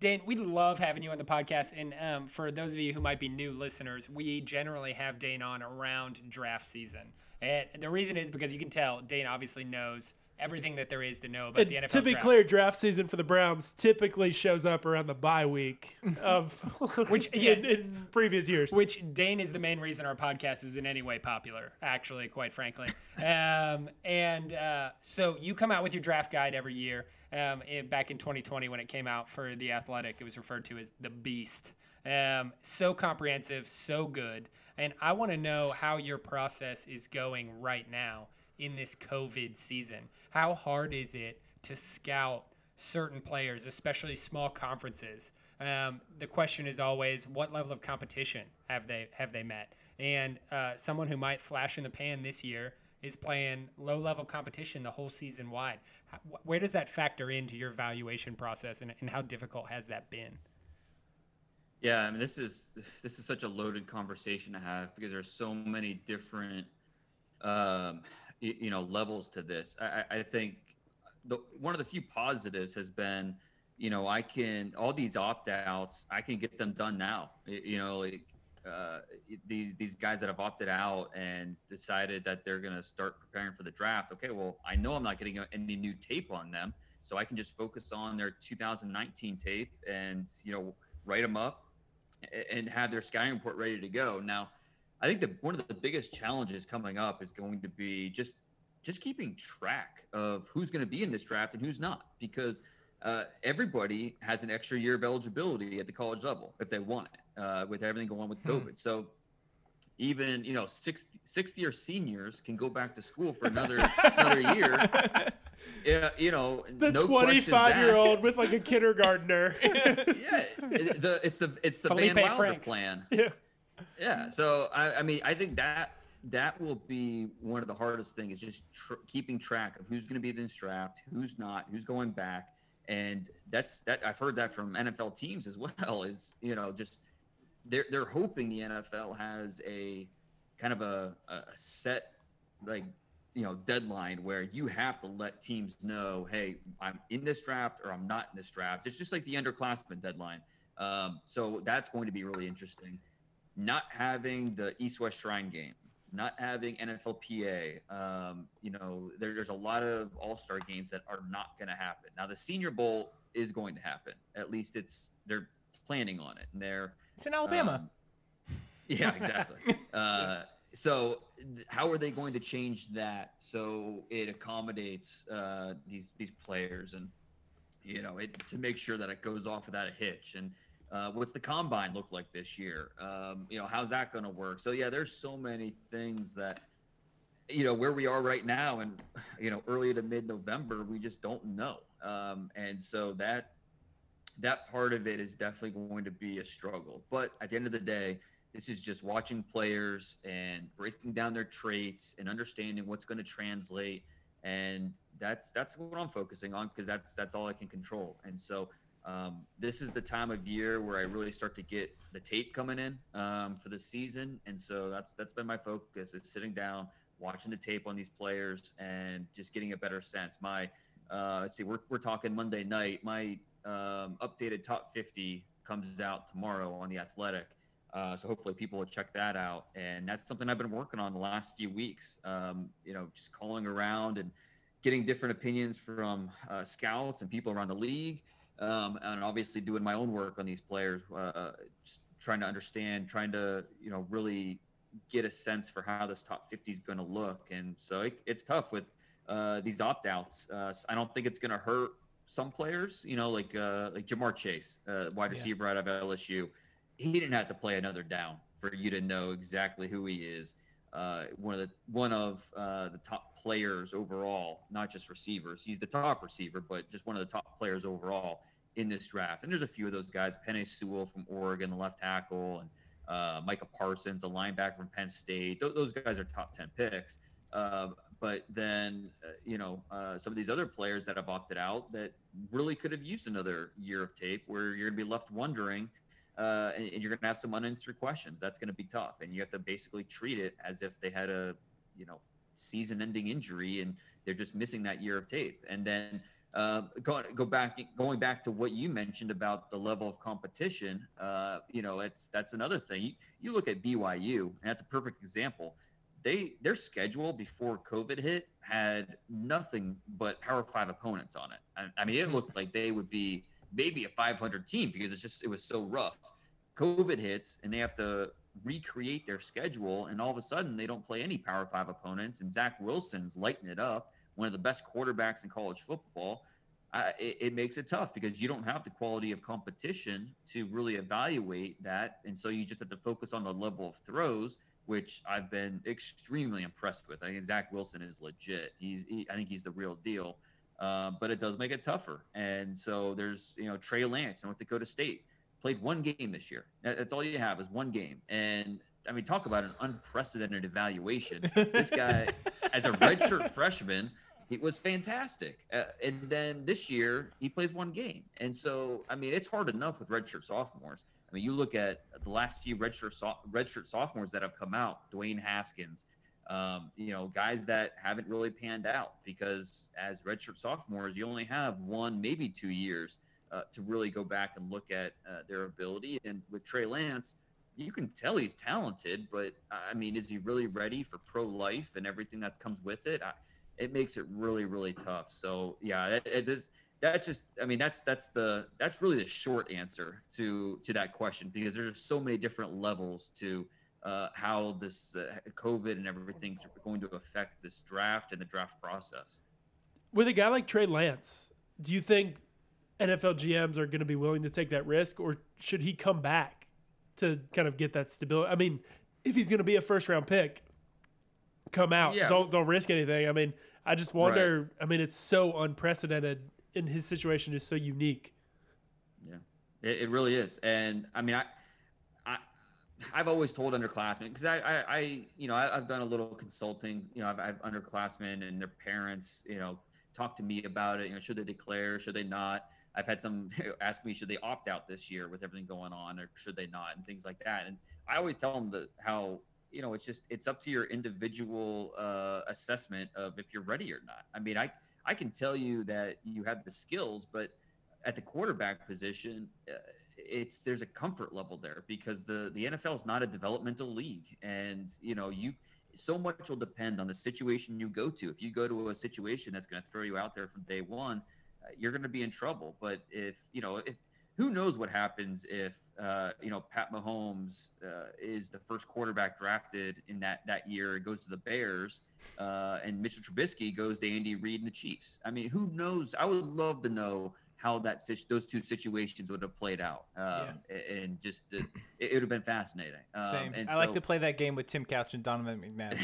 Dan, we love having you on the podcast. And um, for those of you who might be new listeners, we generally have Dane on around draft season. And the reason is because you can tell Dane obviously knows everything that there is to know about And the NFL to be draft. clear, draft season for the Browns typically shows up around the bye week of Which- in, yeah. in previous years. Which Dane is the main reason our podcast is in any way popular, actually, quite frankly. um, and uh, so you come out with your draft guide every year. Um, in- back in 2020, when it came out for the Athletic, it was referred to as the Beast. Um, so comprehensive, so good. And I want to know how your process is going right now in this COVID season. How hard is it to scout certain players, especially small conferences? Um, the question is always, what level of competition have they have they met? And uh, someone who might flash in the pan this year is playing low level competition the whole season wide. How, where does that factor into your evaluation process, and, and how difficult has that been? Yeah, I mean, this is this is such a loaded conversation to have because there's so many different, um, you, know, levels to this. I, I I think the one of the few positives has been, you know, I can all these opt outs, I can get them done now. You know, like uh, these these guys that have opted out and decided that they're going to start preparing for the draft. Okay, well, I know I'm not getting any new tape on them, so I can just focus on their 2019 tape and you know write them up and have their scouting report ready to go. Now, I think that one of the biggest challenges coming up is going to be just just keeping track of who's going to be in this draft and who's not, because uh, everybody has an extra year of eligibility at the college level if they want it, uh, with everything going on with COVID. So even you know 60, 60 year seniors can go back to school for another another year yeah, you know, The no 25 year asked. old with like a kindergartner. Yeah, the it's the it's the Felipe Van Wilder Franks. plan. yeah. Yeah, so I, I mean, I think that that will be one of the hardest things is just tr- keeping track of who's going to be in this draft, who's not, who's going back, and that's that. I've heard that from NFL teams as well. Is you know just they're they're hoping the NFL has a kind of a, a set like you know deadline where you have to let teams know, hey, I'm in this draft or I'm not in this draft. It's just like the underclassmen deadline. Um, so that's going to be really interesting not having the East West Shrine game, not having NFLPA, um, you know, there, there's a lot of All Star games that are not going to happen. Now, the Senior Bowl is going to happen. At least it's they're planning on it, and they're It's in Alabama. um, yeah, exactly. uh, so, how are they going to change that so it accommodates uh, these these players and you know it to make sure that it goes off without a hitch and uh, what's the combine look like this year? Um, you know, how's that going to work? So yeah, there's so many things that you know where we are right now, and you know, early to mid November, we just don't know. Um, and so that that part of it is definitely going to be a struggle. But at the end of the day, this is just watching players and breaking down their traits and understanding what's going to translate. And that's that's what I'm focusing on because that's that's all I can control. And so um, this is the time of year where I really start to get the tape coming in um, for the season. And so that's that's been my focus is sitting down, watching the tape on these players, and just getting a better sense. My uh, let's see, we're we're talking Monday night. My um, updated top 50 comes out tomorrow on the Athletic. Uh, so hopefully people will check that out. And that's something I've been working on the last few weeks. Um, you know, just calling around and getting different opinions from uh, scouts and people around the league. Um, and obviously doing my own work on these players, uh, just trying to understand, trying to, you know, really get a sense for how this top 50 is going to look. And so it, it's tough with uh, these opt outs. Uh, I don't think it's going to hurt some players, you know, like uh, like Ja'Marr Chase, uh, wide Yeah. receiver out of LSU. He didn't have to play another down for you to know exactly who he is. Uh, one of the one of uh, the top players overall, not just receivers. He's the top receiver, but just one of the top players overall in this draft. And there's a few of those guys: Penei Sewell from Oregon, the left tackle, and uh, Micah Parsons, a linebacker from Penn State. Th- those guys are top ten picks. Uh, but then, uh, you know, uh, some of these other players that have opted out that really could have used another year of tape, where you're going to be left wondering, uh, and, and you're going to have some unanswered questions. That's going to be tough, and you have to basically treat it as if they had a, you know, season-ending injury and they're just missing that year of tape. And then uh, go go back going back to what you mentioned about the level of competition. Uh, you know, it's that's another thing. You, you look at BYU, and that's a perfect example. They their schedule before COVID hit had nothing but Power Five opponents on it. I, I mean, it looked like they would be maybe a 500 team because it's just it was so rough. COVID hits, and they have to recreate their schedule, and all of a sudden they don't play any Power Five opponents, and Zach Wilson's lighting it up one of the best quarterbacks in college football, uh, it, it makes it tough because you don't have the quality of competition to really evaluate that. And so you just have to focus on the level of throws, which I've been extremely impressed with. I think Zach Wilson is legit. He's, he, I think he's the real deal. Uh, but it does make it tougher. And so there's, you know, Trey Lance, North Dakota State, played one game this year. That's all you have is one game. And I mean, talk about an unprecedented evaluation. This guy, as a redshirt freshman, he was fantastic. Uh, and then this year, he plays one game. And so, I mean, it's hard enough with redshirt sophomores. I mean, you look at the last few redshirt so- redshirt sophomores that have come out, Dwayne Haskins, um, you know, guys that haven't really panned out because as redshirt sophomores, you only have one, maybe two years uh, to really go back and look at uh, their ability. And with Trey Lance, you can tell he's talented, but I mean, is he really ready for pro life and everything that comes with it? I, it makes it really, really tough. So yeah, it, it is. That's just. I mean, that's that's the that's really the short answer to to that question because there's so many different levels to uh, how this uh, COVID and everything is going to affect this draft and the draft process. With a guy like Trey Lance, do you think NFL GMs are going to be willing to take that risk, or should he come back to kind of get that stability? I mean, if he's going to be a first round pick, come out. Yeah. Don't don't risk anything. I mean, I just wonder. I mean, it's so unprecedented, and his situation is so unique. Yeah, it, it really is. And I mean, I, I, I've always told underclassmen because I, I, I, you know, I, have done a little consulting. You know, I've, I've underclassmen and their parents, you know, talk to me about it. You know, should they declare? Should they not? I've had some ask me, should they opt out this year with everything going on, or should they not, and things like that. And I always tell them that how you know it's just it's up to your individual uh, assessment of if you're ready or not. I mean, I I can tell you that you have the skills, but at the quarterback position, uh, it's there's a comfort level there because the the NFL is not a developmental league, and you know you so much will depend on the situation you go to. If you go to a situation that's going to throw you out there from day one, uh, you're going to be in trouble. But if you know if who knows what happens if uh, you know Pat Mahomes uh, is the first quarterback drafted in that that year, goes to the Bears, uh, and Mitchell Trubisky goes to Andy Reid and the Chiefs. I mean, who knows? I would love to know how that those two situations would have played out, um, yeah. and just it, it, would have been fascinating. Um, Same. I so, like to play that game with Tim Couch and Donovan McNabb.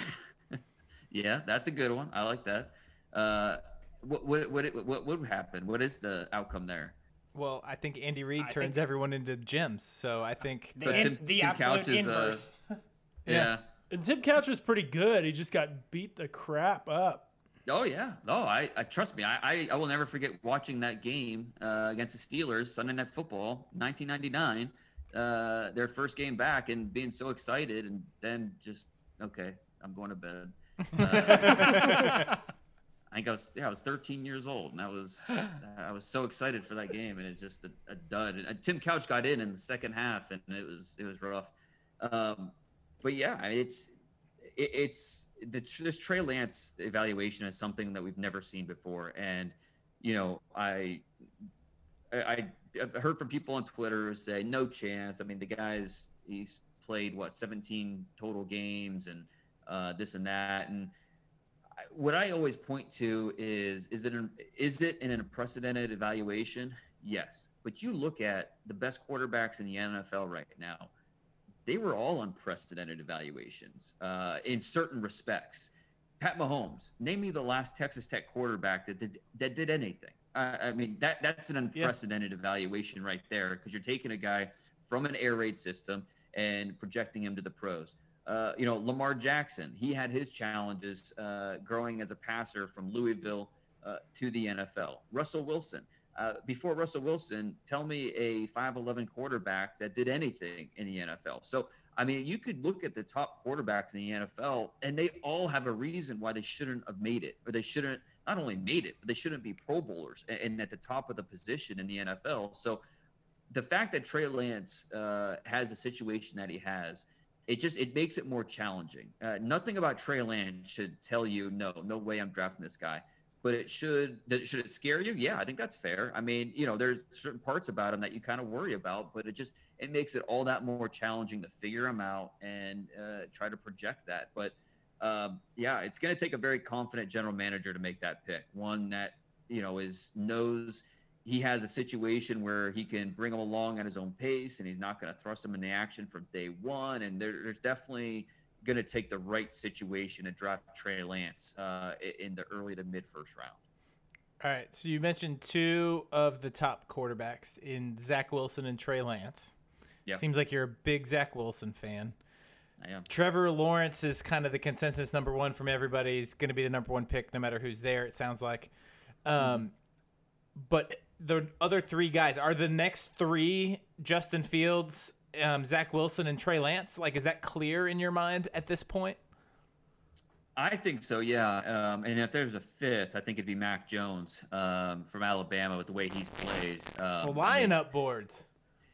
yeah, that's a good one. I like that. Uh, what what what what would happen? What is the outcome there? Well, I think Andy Reid I turns think, everyone into gems, so I think the, Tim, the Tim absolute Couch is, uh, inverse. Uh, yeah. yeah. And Tim Couch was pretty good. He just got beat the crap up. Oh yeah, no, I, I trust me. I, I, I will never forget watching that game uh, against the Steelers Sunday Night Football, 1999, uh, their first game back, and being so excited, and then just okay, I'm going to bed. Uh, I think I was yeah I was 13 years old and I was I was so excited for that game and it just a, a dud. And Tim Couch got in in the second half and it was it was rough. Um, but yeah, it's it, it's the, this Trey Lance evaluation is something that we've never seen before, and you know I I I've heard from people on Twitter say no chance. I mean the guy's he's played what 17 total games and uh, this and that and what I always point to is is it an, is it an unprecedented evaluation? Yes, but you look at the best quarterbacks in the NFL right now; they were all unprecedented evaluations uh, in certain respects. Pat Mahomes, name me the last Texas Tech quarterback that did that did anything. Uh, I mean that that's an unprecedented yeah. evaluation right there because you're taking a guy from an air raid system and projecting him to the pros. Uh, you know, Lamar Jackson, he had his challenges uh, growing as a passer from Louisville uh, to the NFL. Russell Wilson, uh, before Russell Wilson, tell me a 5'11 quarterback that did anything in the NFL. So, I mean, you could look at the top quarterbacks in the NFL, and they all have a reason why they shouldn't have made it, or they shouldn't not only made it, but they shouldn't be Pro Bowlers and, and at the top of the position in the NFL. So, the fact that Trey Lance uh, has the situation that he has it just it makes it more challenging. Uh, nothing about Trey Lance should tell you no, no way I'm drafting this guy. But it should should it scare you? Yeah, I think that's fair. I mean, you know, there's certain parts about him that you kind of worry about, but it just it makes it all that more challenging to figure him out and uh, try to project that. But um, yeah, it's going to take a very confident general manager to make that pick. One that you know is knows he has a situation where he can bring him along at his own pace and he's not going to thrust him in the action from day one. And there, there's definitely going to take the right situation to draft Trey Lance uh, in the early to mid first round. All right. So you mentioned two of the top quarterbacks in Zach Wilson and Trey Lance. Yeah. Seems like you're a big Zach Wilson fan. I am. Trevor Lawrence is kind of the consensus number one from everybody. He's going to be the number one pick no matter who's there, it sounds like. Um, mm-hmm. But the other three guys are the next three Justin Fields, um, Zach Wilson, and Trey Lance. Like, is that clear in your mind at this point? I think so, yeah. Um, and if there's a fifth, I think it'd be Mac Jones um, from Alabama with the way he's played. Um, Flying I mean, up boards.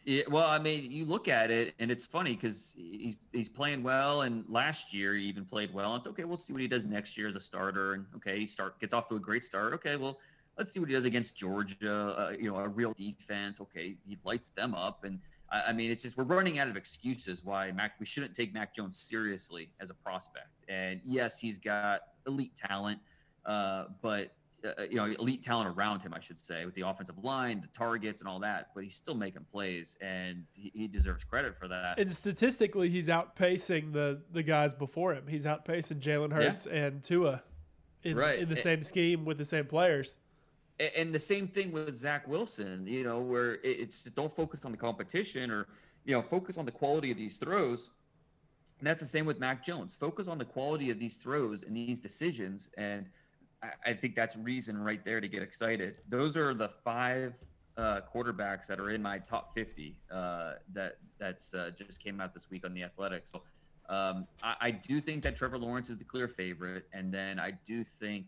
Yeah, well, I mean, you look at it, and it's funny because he's he's playing well, and last year he even played well. And It's okay. We'll see what he does next year as a starter, and okay, he start gets off to a great start. Okay, well, let's see what he does against Georgia. Uh, you know, a real defense. Okay, he lights them up, and I, I, mean, it's just we're running out of excuses why Mac. We shouldn't take Mac Jones seriously as a prospect. And yes, he's got elite talent, uh, but uh, you know, elite talent around him, I should say, with the offensive line, the targets, and all that. But he's still making plays, and he, he deserves credit for that. And statistically, he's outpacing the the guys before him. He's outpacing Jalen Hurts yeah. and Tua in, Right. in the same scheme with the same players. And the same thing with Zach Wilson, you know, where it's just don't focus on the competition or, you know, focus on the quality of these throws. And that's the same with Mac Jones. Focus on the quality of these throws and these decisions. And I, think that's reason right there to get excited. Those are the five uh, quarterbacks that are in my top 50 uh, that that's uh, just came out this week on the Athletics. So um, I, I do think that Trevor Lawrence is the clear favorite. And then I do think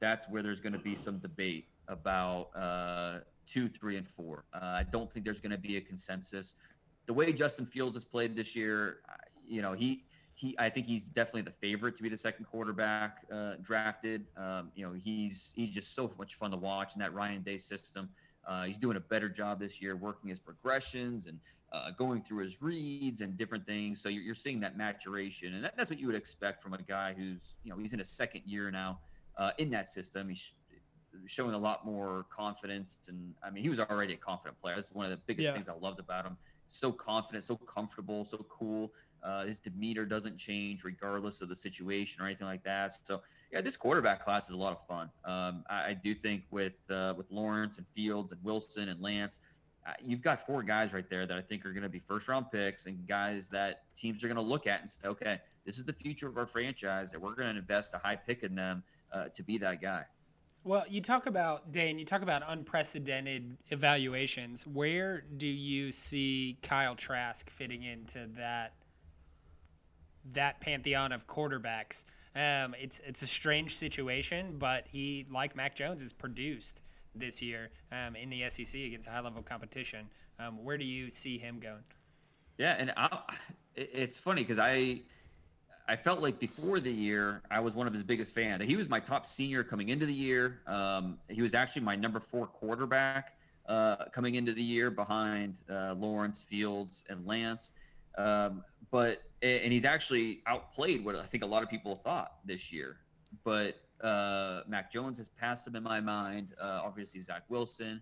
that's where there's going to be some debate about uh, two, three, and four. Uh, I don't think there's going to be a consensus. The way Justin Fields has played this year, you know, he he I think he's definitely the favorite to be the second quarterback uh, drafted. Um, you know, he's he's just so much fun to watch in that Ryan Day system. Uh, he's doing a better job this year working his progressions and uh, going through his reads and different things. So you're, you're seeing that maturation, and that, that's what you would expect from a guy who's you know he's in his second year now uh, in that system. He's showing a lot more confidence, and I mean, he was already a confident player. That's one of the biggest Yeah. things I loved about him. So confident, so comfortable, so cool. Uh, his demeanor doesn't change regardless of the situation or anything like that. So, yeah, this quarterback class is a lot of fun. Um, I, I do think with uh, with Lawrence and Fields and Wilson and Lance, uh, you've got four guys right there that I think are going to be first round picks and guys that teams are going to look at and say, okay, this is the future of our franchise, and we're going to invest a high pick in them uh, to be that guy. Well, you talk about Dane. You talk about unprecedented evaluations. Where do you see Kyle Trask fitting into that that pantheon of quarterbacks? Um, it's it's a strange situation, but he, like Mac Jones, is produced this year um, in the SEC against high level competition. Um, where do you see him going? Yeah, and I, it- it's funny because I I felt like before the year I was one of his biggest fans. He was my top senior coming into the year. Um, he was actually my number four quarterback uh, coming into the year behind uh, Lawrence Fields and Lance. Um, but and he's actually outplayed what I think a lot of people thought this year. But uh, Mac Jones has passed him in my mind. Uh, obviously Zach Wilson.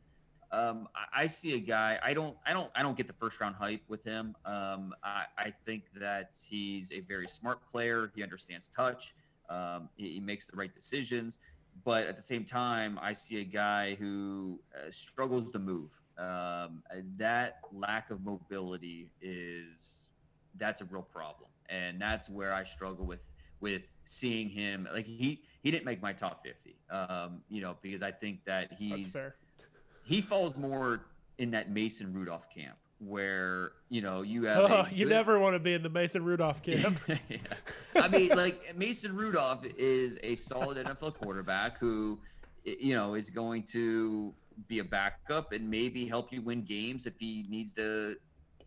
Um, I, I see a guy. I don't. I don't. I don't get the first round hype with him. Um, I, I think that he's a very smart player. He understands touch. Um, he, he makes the right decisions. But at the same time, I see a guy who uh, struggles to move. Um, that lack of mobility is that's a real problem, and that's where I struggle with with seeing him. Like he he didn't make my top fifty. Um, you know, because I think that he's That's fair. He falls more in that Mason Rudolph camp where you know you have Oh, you good- never want to be in the Mason Rudolph camp. Yeah. I mean, like Mason Rudolph is a solid NFL quarterback who, you know, is going to be a backup and maybe help you win games if he needs to,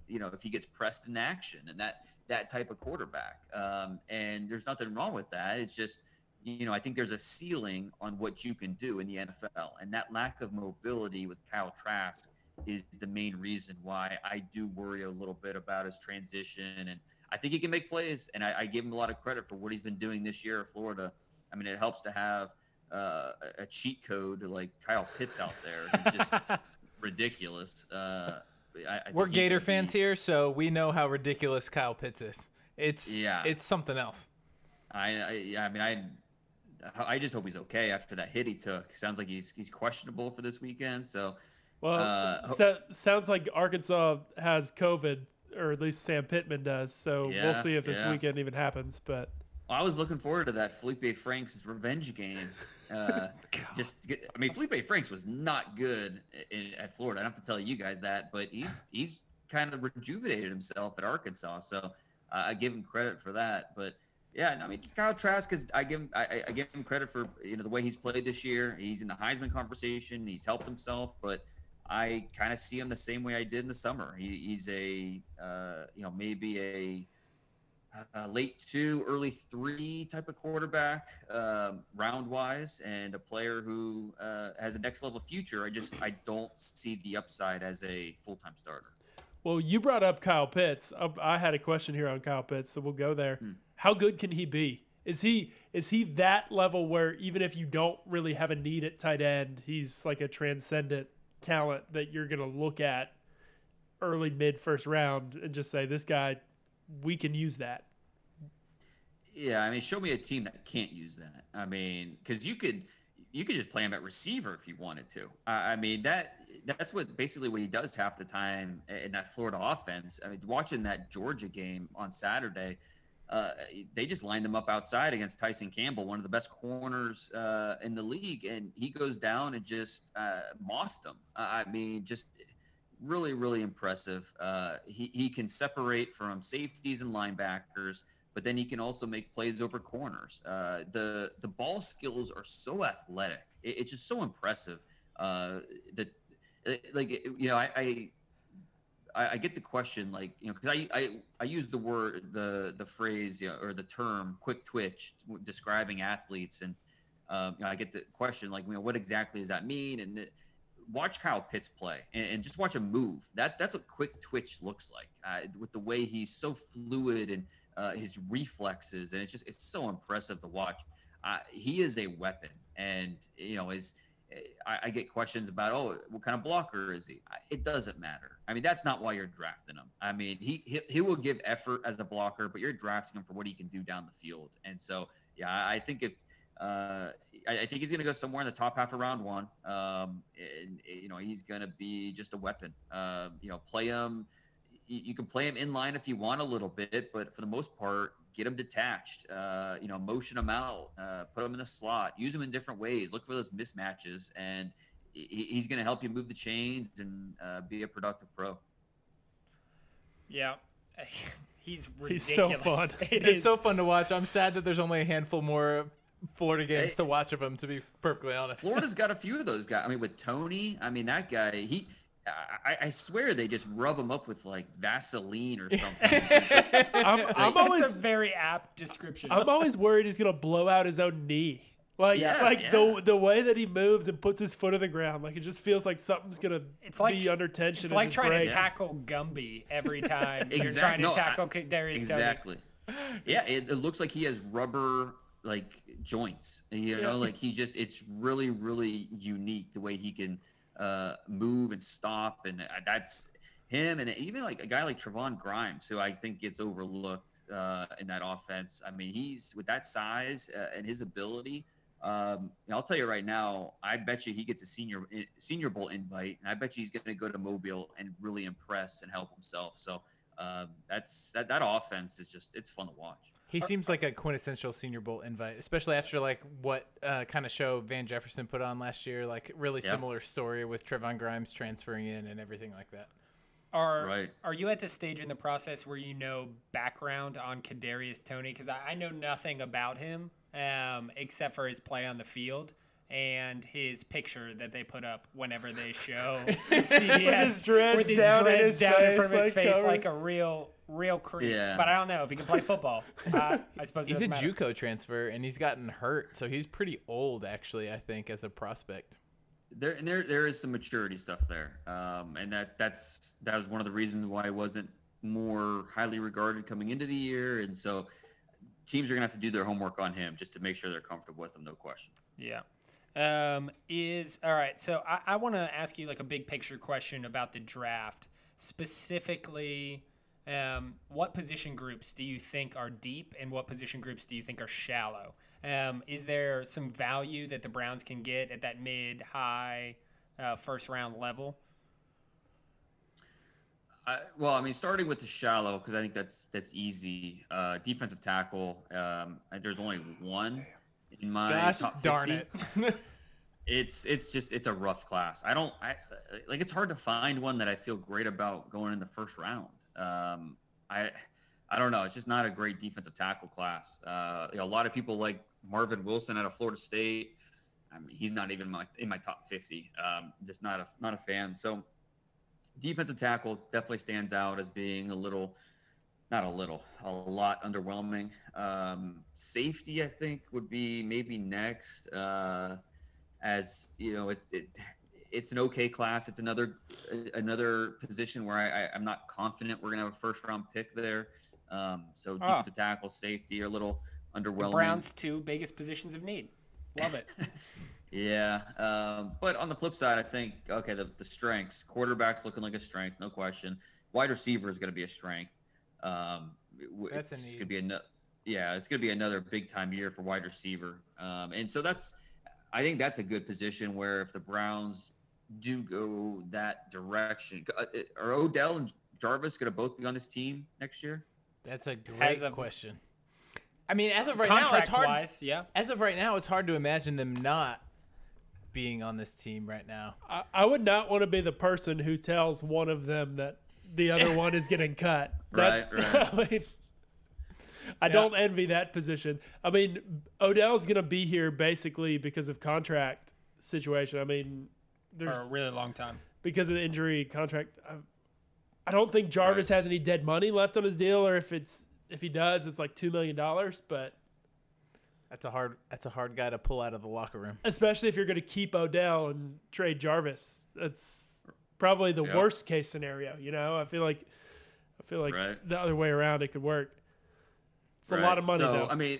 you know, if he gets pressed in action and that that type of quarterback. Um, and there's nothing wrong with that. It's just, you know, I think there's a ceiling on what you can do in the NFL, and that lack of mobility with Kyle Trask is the main reason why I do worry a little bit about his transition. And I think he can make plays, and I, I give him a lot of credit for what he's been doing this year at Florida. I mean, it helps to have uh, a- cheat code like Kyle Pitts out there. He's just ridiculous. Uh, I, I We're he Gator fans here, so we know how ridiculous Kyle Pitts is. It's Yeah. it's something else. I, I, I mean, I, I just hope he's okay after that hit he took. Sounds like he's he's questionable for this weekend. So Well, Uh, so, sounds like Arkansas has COVID, or at least Sam Pittman does. So we'll see if this yeah. weekend even happens. But I was looking forward to that Felipe Franks revenge game. Uh, just, get- I mean, Felipe Franks was not good in, at Florida. I don't have to tell you guys that, but he's he's kind of rejuvenated himself at Arkansas. So uh, I give him credit for that. But yeah, I mean, Kyle Trask is. I give him I, I- give him credit for you know the way he's played this year. He's in the Heisman conversation. He's helped himself, but I kind of see him the same way I did in the summer. He, he's a uh, you know maybe a uh, late two, early three type of quarterback, um, round wise, and a player who uh, has a next level future. I just I don't see the upside as a full time starter. well, you brought up Kyle Pitts. Uh, I had a question here on Kyle Pitts, so we'll go there. Hmm. How good can he be? Is he is he that level where even if you don't really have a need at tight end, he's like a transcendent talent that you're gonna look at early mid first round and just say this guy we can use that. Yeah, I mean, show me a team that can't use that. I mean, because you could you could just play him at receiver if you wanted to. I, mean that that's what basically what he does half the time in that Florida offense. I mean, watching that Georgia game on Saturday, uh, they just lined him up outside against Tyson Campbell, one of the best corners uh, in the league, and he goes down and just uh, mossed them. I mean, just really, really impressive. Uh, he he can separate from safeties and linebackers but then he can also make plays over corners. Uh, the the ball skills are so athletic; it, it's just so impressive. That like you know, I I get the question like you know because I, I I use the word the the phrase you know, or the term quick twitch describing athletes and um, you know, I get the question like you know what exactly does that mean and watch Kyle Pitts play and, and, just watch him move that that's what quick twitch looks like uh, with the way he's so fluid and uh, his reflexes, and it's just it's so impressive to watch. Uh, he is a weapon, and you know is. I, I, get questions about, oh, what kind of blocker is he? It doesn't matter. I mean, that's not why you're drafting him. I mean, he he, he will give effort as a blocker, but you're drafting him for what he can do down the field. And so, yeah, I think if uh, I, I, think he's going to go somewhere in the top half of round one. Um, and, you know, he's going to be just a weapon. Uh, you know, play him you can play him in line if you want a little bit, but for the most part, get him detached. Uh, you know, motion him out, uh, put him in the slot, use him in different ways. Look for those mismatches, and he's going to help you move the chains and uh, be a productive pro. Yeah, he's ridiculous. He's so fun. It it's is. so fun to watch. I'm sad that there's only a handful more Florida games to watch of him. To be perfectly honest, Florida's got a few of those guys. I mean, with Toney, I mean that guy. He I, I, swear they just rub them up with like Vaseline or something. I'm, I'm always a very apt description. I'm always worried he's gonna blow out his own knee. Like, yeah, like yeah. the the way that he moves and puts his foot on the ground, like it just feels like something's gonna it's like, be under tension. It's like trying break. to tackle Gumby every time exactly. you're trying to no, tackle I, Darius. Exactly. Yeah, it, it, looks like he has rubber like joints. You know, yeah. like he just it's really really unique the way he can uh, move and stop, and uh, that's him, and even like a guy like Trevon Grimes, who I think gets overlooked uh, in that offense. I mean, he's with that size uh, and his ability. Um, I'll tell you right now, I bet you he gets a senior eh, senior bowl invite, and I bet you he's going to go to Mobile and really impress and help himself. So um, that's that that offense is just it's fun to watch. He seems like a quintessential Senior Bowl invite, especially after like what uh, kind of show Van Jefferson put on last year. Like really yeah. similar story with Trevon Grimes transferring in and everything like that. Are right. are you at the stage in the process where you know background on Kadarius Toney? Because I, I, know nothing about him um, except for his play on the field and his picture that they put up whenever they show CBS with his dreads with his down, dreads his down in front of his like face like a real real creep. Yeah. But I don't know if he can play football. uh, I suppose he's a matter. JUCO transfer and he's gotten hurt, so he's pretty old actually. I think as a prospect. There, there, there is some maturity stuff there, um, and that that's that was one of the reasons why I wasn't more highly regarded coming into the year, and so teams are gonna have to do their homework on him just to make sure they're comfortable with him, no question. Yeah. Um, is all right. So I, I want to ask you like a big picture question about the draft, specifically um, what position groups do you think are deep and what position groups do you think are shallow? Um, is there some value that the Browns can get at that mid high uh, first round level? Uh, well, I mean, starting with the shallow because I think that's that's easy. Uh, defensive tackle. Um, there's only one in my Gosh top 50. darn it. it's it's just it's a rough class. I don't I like it's hard to find one that I feel great about going in the first round. Um, I I don't know. It's just not a great defensive tackle class. Uh, you know, a lot of people like Marvin Wilson out of Florida State. I mean, he's not even my, in my top 50. Um, just not a not a fan. So defensive tackle definitely stands out as being a little, not a little, a lot underwhelming. Um, safety, I think, would be maybe next. Uh, as you know, it's it, it's an okay class. It's another another position where I, I am not confident we're gonna have a first round pick there. Um, so ah. defensive oh. tackle, safety are a little underwhelming. The Browns two biggest positions of need. Love it. yeah, um, but on the flip side, I think okay, the, the strengths. Quarterbacks looking like a strength, no question. Wide receiver is going to be a strength. Um, That's it's going to be another. yeah, it's going to be another big time year for wide receiver. Um, and so that's, I think that's a good position where if the Browns do go that direction, uh, are Odell and Jarvis going to both be on this team next year? That's a great As of- question. I mean, as of right now, it's hard. wise, yeah. As of right now, it's hard to imagine them not being on this team right now. I, I would not want to be the person who tells one of them that the other one is getting cut. Right, That's- right. I mean, I don't envy that position. I mean, Odell's going to be here basically because of contract situation. I mean, there's For a really long time. because of the injury contract. I, I don't think Jarvis has any dead money left on his deal, or if it's if he does, it's like two million dollars. But That's a hard. That's a hard guy to pull out of the locker room. especially if you're going to keep Odell and trade Jarvis, that's probably the Yeah. worst case scenario. You know, I feel like I feel like Right. the other way around it could work. It's a lot of money so, though. I mean,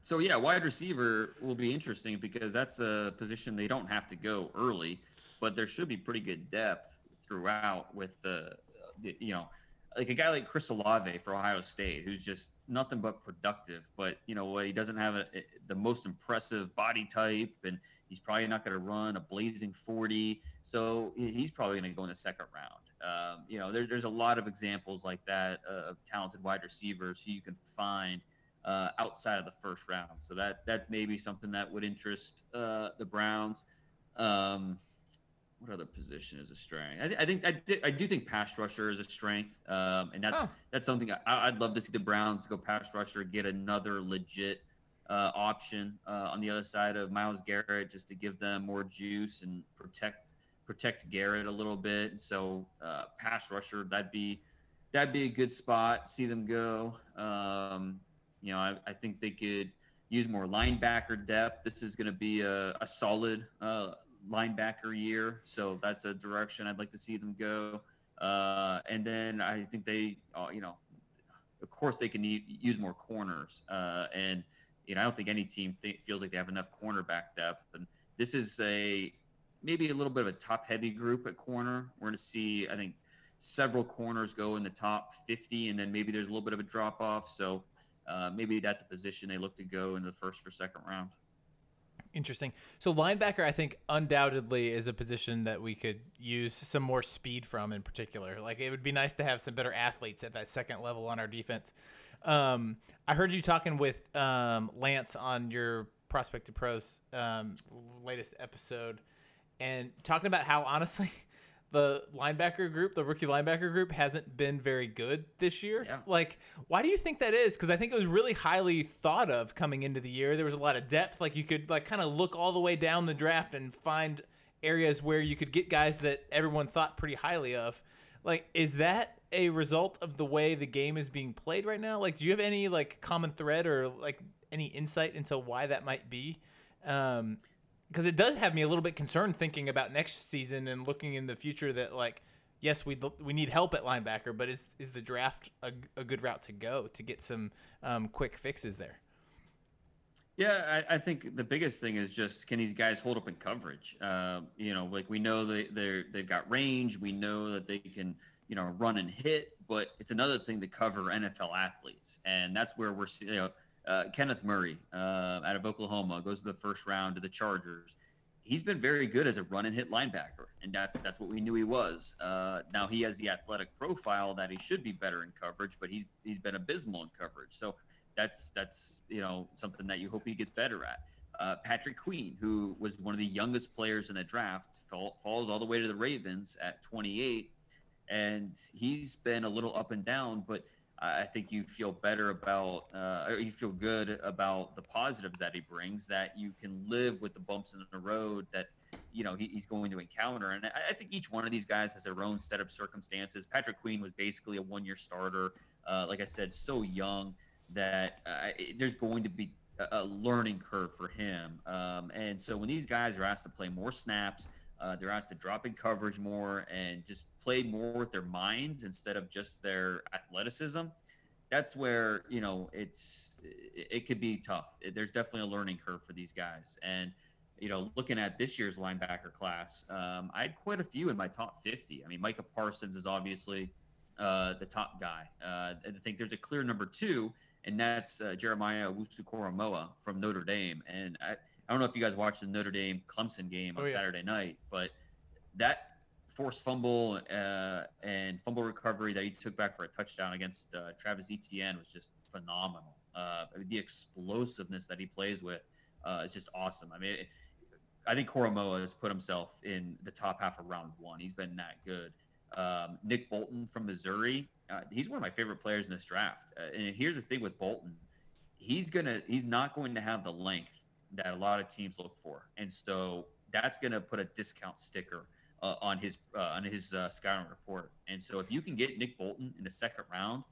so yeah, wide receiver will be interesting because that's a position they don't have to go early, but there should be pretty good depth throughout with the, the you know, like a guy like Chris Olave for Ohio State, who's just nothing but productive, but you know he doesn't have a, the most impressive body type, and he's probably not going to run a blazing 40, so he's probably going to go in the second round. Um, you know, there, there's a lot of examples like that uh, of talented wide receivers who you can find uh, outside of the first round. So that that's maybe something that would interest uh, the Browns. Um, what other position is a strength? I, I think I, di- I do think pass rusher is a strength, um, and that's that's something I, I'd love to see the Browns go pass rusher, get another legit uh, option uh, on the other side of Myles Garrett, just to give them more juice and protect protect Garrett a little bit. So uh, pass rusher, that'd be that'd be a good spot. See them go. Um, you know, I, I think they could use more linebacker depth. This is going to be a, a solid uh, linebacker year, so that's a direction I'd like to see them go. Uh, and then I think they, uh, you know, of course they can u- use more corners. Uh, and you know, I don't think any team th- feels like they have enough cornerback depth. And this is a maybe a little bit of a top heavy group at corner. We're going to see, I think, several corners go in the top 50, and then maybe there's a little bit of a drop off. So uh, maybe that's a position they look to go in the first or second round. Interesting. So linebacker, I think undoubtedly is a position that we could use some more speed from in particular. Like it would be nice to have some better athletes at that second level on our defense. Um, I heard you talking with um, Lance on your Prospect to Pros um, latest episode, and talking about how honestly the linebacker group, the rookie linebacker group, hasn't been very good this year. Yeah. Like, why do you think that is? Because I think it was really highly thought of coming into the year. There was a lot of depth. Like you could like kind of look all the way down the draft and find areas where you could get guys that everyone thought pretty highly of. Like, is that a result of the way the game is being played right now? Like, do you have any like common thread or like any insight into why that might be? Um, because it does have me a little bit concerned thinking about next season and looking in the future that like yes we we need help at linebacker but is is the draft a, a good route to go to get some um, quick fixes there Yeah, I, I think the biggest thing is just can these guys hold up in coverage? Uh, you know, like we know they they're they've got range. We know that they can you know run and hit, but it's another thing to cover NFL athletes, and that's where we're you know uh, Kenneth Murray uh, out of Oklahoma goes to the first round to the Chargers. He's been very good as a run and hit linebacker, and that's that's what we knew he was. Uh, now he has the athletic profile that he should be better in coverage, but he's he's been abysmal in coverage. So that's that's you know something that you hope he gets better at. Uh, Patrick Queen, who was one of the youngest players in the draft, fall, falls all the way to the Ravens at 28, and he's been a little up and down. But I think you feel better about, uh, or you feel good about the positives that he brings. That you can live with the bumps in the road that you know he, he's going to encounter. And I, I think each one of these guys has their own set of circumstances. Patrick Queen was basically a one-year starter. Uh, like I said, so young that uh, there's going to be a, learning curve for him. Um, and so when these guys are asked to play more snaps, uh, they're asked to drop in coverage more and just play more with their minds instead of just their athleticism. That's where you know it's it, it could be tough. It- there's definitely a learning curve for these guys. And you know, looking at this year's linebacker class, um, I had quite a few in my top 50. I mean, Micah Parsons is obviously uh, the top guy. Uh, and I think there's a clear number two and that's uh, Jeremiah Owusu from Notre Dame. And I, I don't know if you guys watched the Notre Dame Clemson game on oh, yeah. Saturday night, but that forced fumble uh, and fumble recovery that he took back for a touchdown against uh, Travis Etienne was just phenomenal. Uh, the explosiveness that he plays with uh, is just awesome. I mean, it, I think Koramoah has put himself in the top half of round one. He's been that good. Um, Nick Bolton from Missouri, uh, he's one of my favorite players in this draft. Uh, and here's the thing with Bolton, he's gonna he's not going to have the length that a lot of teams look for, and so that's gonna put a discount sticker uh, on his uh, on his uh, scouting report. And so if you can get Nick Bolton in the second round,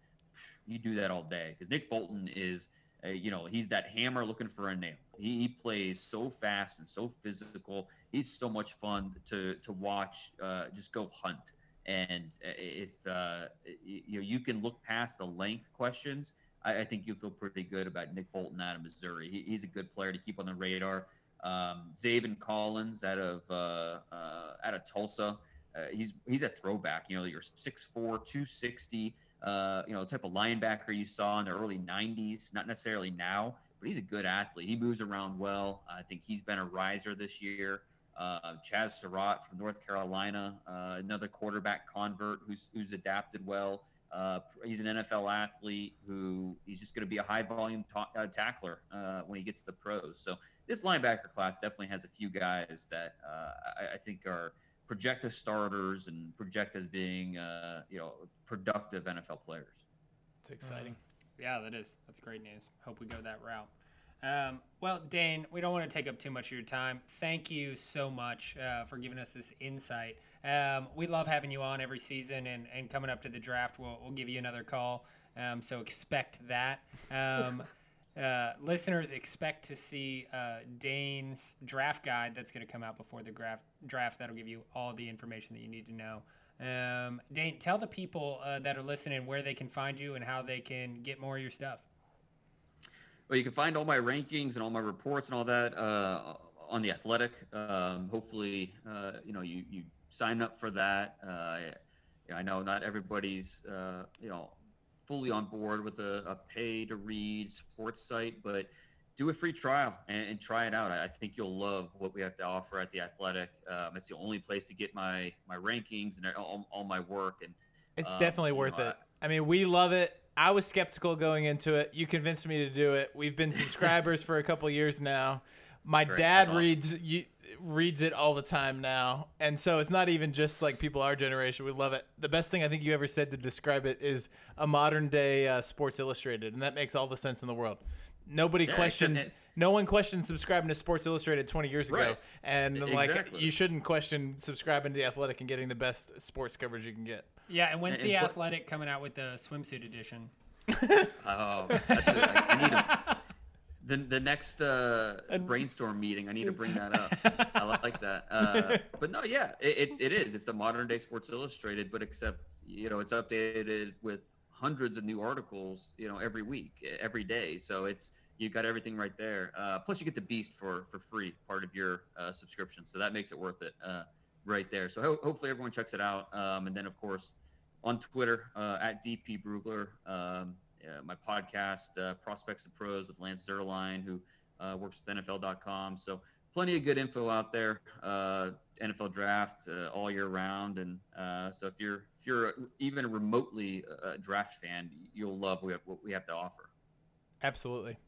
you do that all day because Nick Bolton is. Uh, you know, he's that hammer looking for a nail. He, he, plays so fast and so physical. He's so much fun to to watch. Uh, just go hunt. And if uh, you know you can look past the length questions, I, I, think you feel pretty good about Nick Bolton out of Missouri. He, he's a good player to keep on the radar. Um, Zaven Collins out of uh, uh, out of Tulsa, uh, he's he's a throwback. You know, you're 6'4", 260. Uh, you know, type of linebacker you saw in the early '90s. Not necessarily now, but he's a good athlete. He moves around well. I think he's been a riser this year. Uh, Chazz Surratt from North Carolina, uh, another quarterback convert who's who's adapted well. Uh, he's an NFL athlete who he's just going to be a high volume ta- uh, tackler uh, when he gets to the pros. So this linebacker class definitely has a few guys that uh, I, I, think are project as starters and project as being uh, you know productive NFL players. It's exciting. yeah, that is. That's great news. Hope we go that route. Um, well, Dane, we don't want to take up too much of your time. Thank you so much uh, for giving us this insight. Um, we love having you on every season, and, and coming up to the draft, we'll, we'll give you another call. Um, so expect that. Um, uh, listeners expect to see uh, Dane's draft guide that's going to come out before the draft. Draft that'll give you all the information that you need to know. Um, Dane, tell the people uh, that are listening where they can find you and how they can get more of your stuff. Well, you can find all my rankings and all my reports and all that uh, on the Athletic. Um, hopefully, uh, you know you you sign up for that. Uh, I know not everybody's uh, you know fully on board with a, a pay to read sports site, but do a free trial and, and, try it out. I think you'll love what we have to offer at the Athletic. Um, it's the only place to get my my rankings and all, all my work, and it's um, definitely worth know, it. I, I mean, we love it. I was skeptical going into it. You convinced me to do it. We've been subscribers for a couple years now. My Great. dad reads you, reads it all the time now, and so it's not even just like people our generation. We love it. The best thing I think you ever said to describe it is a modern day uh, Sports Illustrated, and that makes all the sense in the world. Nobody yeah, questioned. No one questioned subscribing to Sports Illustrated 20 years ago, right. and like you shouldn't question subscribing to the Athletic and getting the best sports coverage you can get. Yeah, and when's and, the and Athletic pl- coming out with the swimsuit edition? oh, I need a, the the next uh, brainstorm meeting. I need to bring that up. I like that. Uh, but no, yeah, it, it, it is. It's the modern day Sports Illustrated, but except you know it's updated with hundreds of new articles. You know, every week, every day. So it's you got everything right there. Uh, plus, you get the Beast for for free, part of your uh, subscription. So that makes it worth it uh, right there. So ho- hopefully everyone checks it out. Um, and then of course on Twitter uh, at DP Brugler. Um, my podcast, uh, Prospects and Pros with Lance Zierlein, who uh, works with NFL.com. So plenty of good info out there. Uh, NFL draft uh, all year round, and so if you're if you're even remotely a draft fan, you'll love what we have to offer. Absolutely.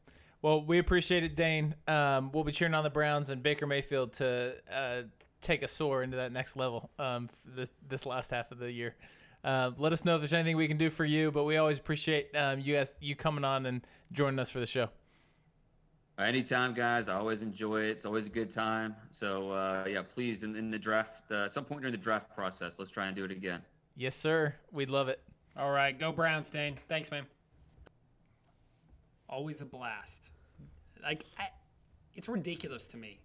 Well, we appreciate it, Dane. Um, we'll be cheering on the Browns and Baker Mayfield to uh, take a soar into that next level um, this this last half of the year. Uh, let us know if there's anything we can do for you. But we always appreciate um, you guys you coming on and joining us for the show. Anytime, guys. I always enjoy it. It's always a good time. So uh, yeah, please in, in the draft, uh, some point during the draft process, let's try and do it again. Yes, sir. We'd love it. All right, go Brown, Stain. Thanks, man. Always a blast. Like, I, it's ridiculous to me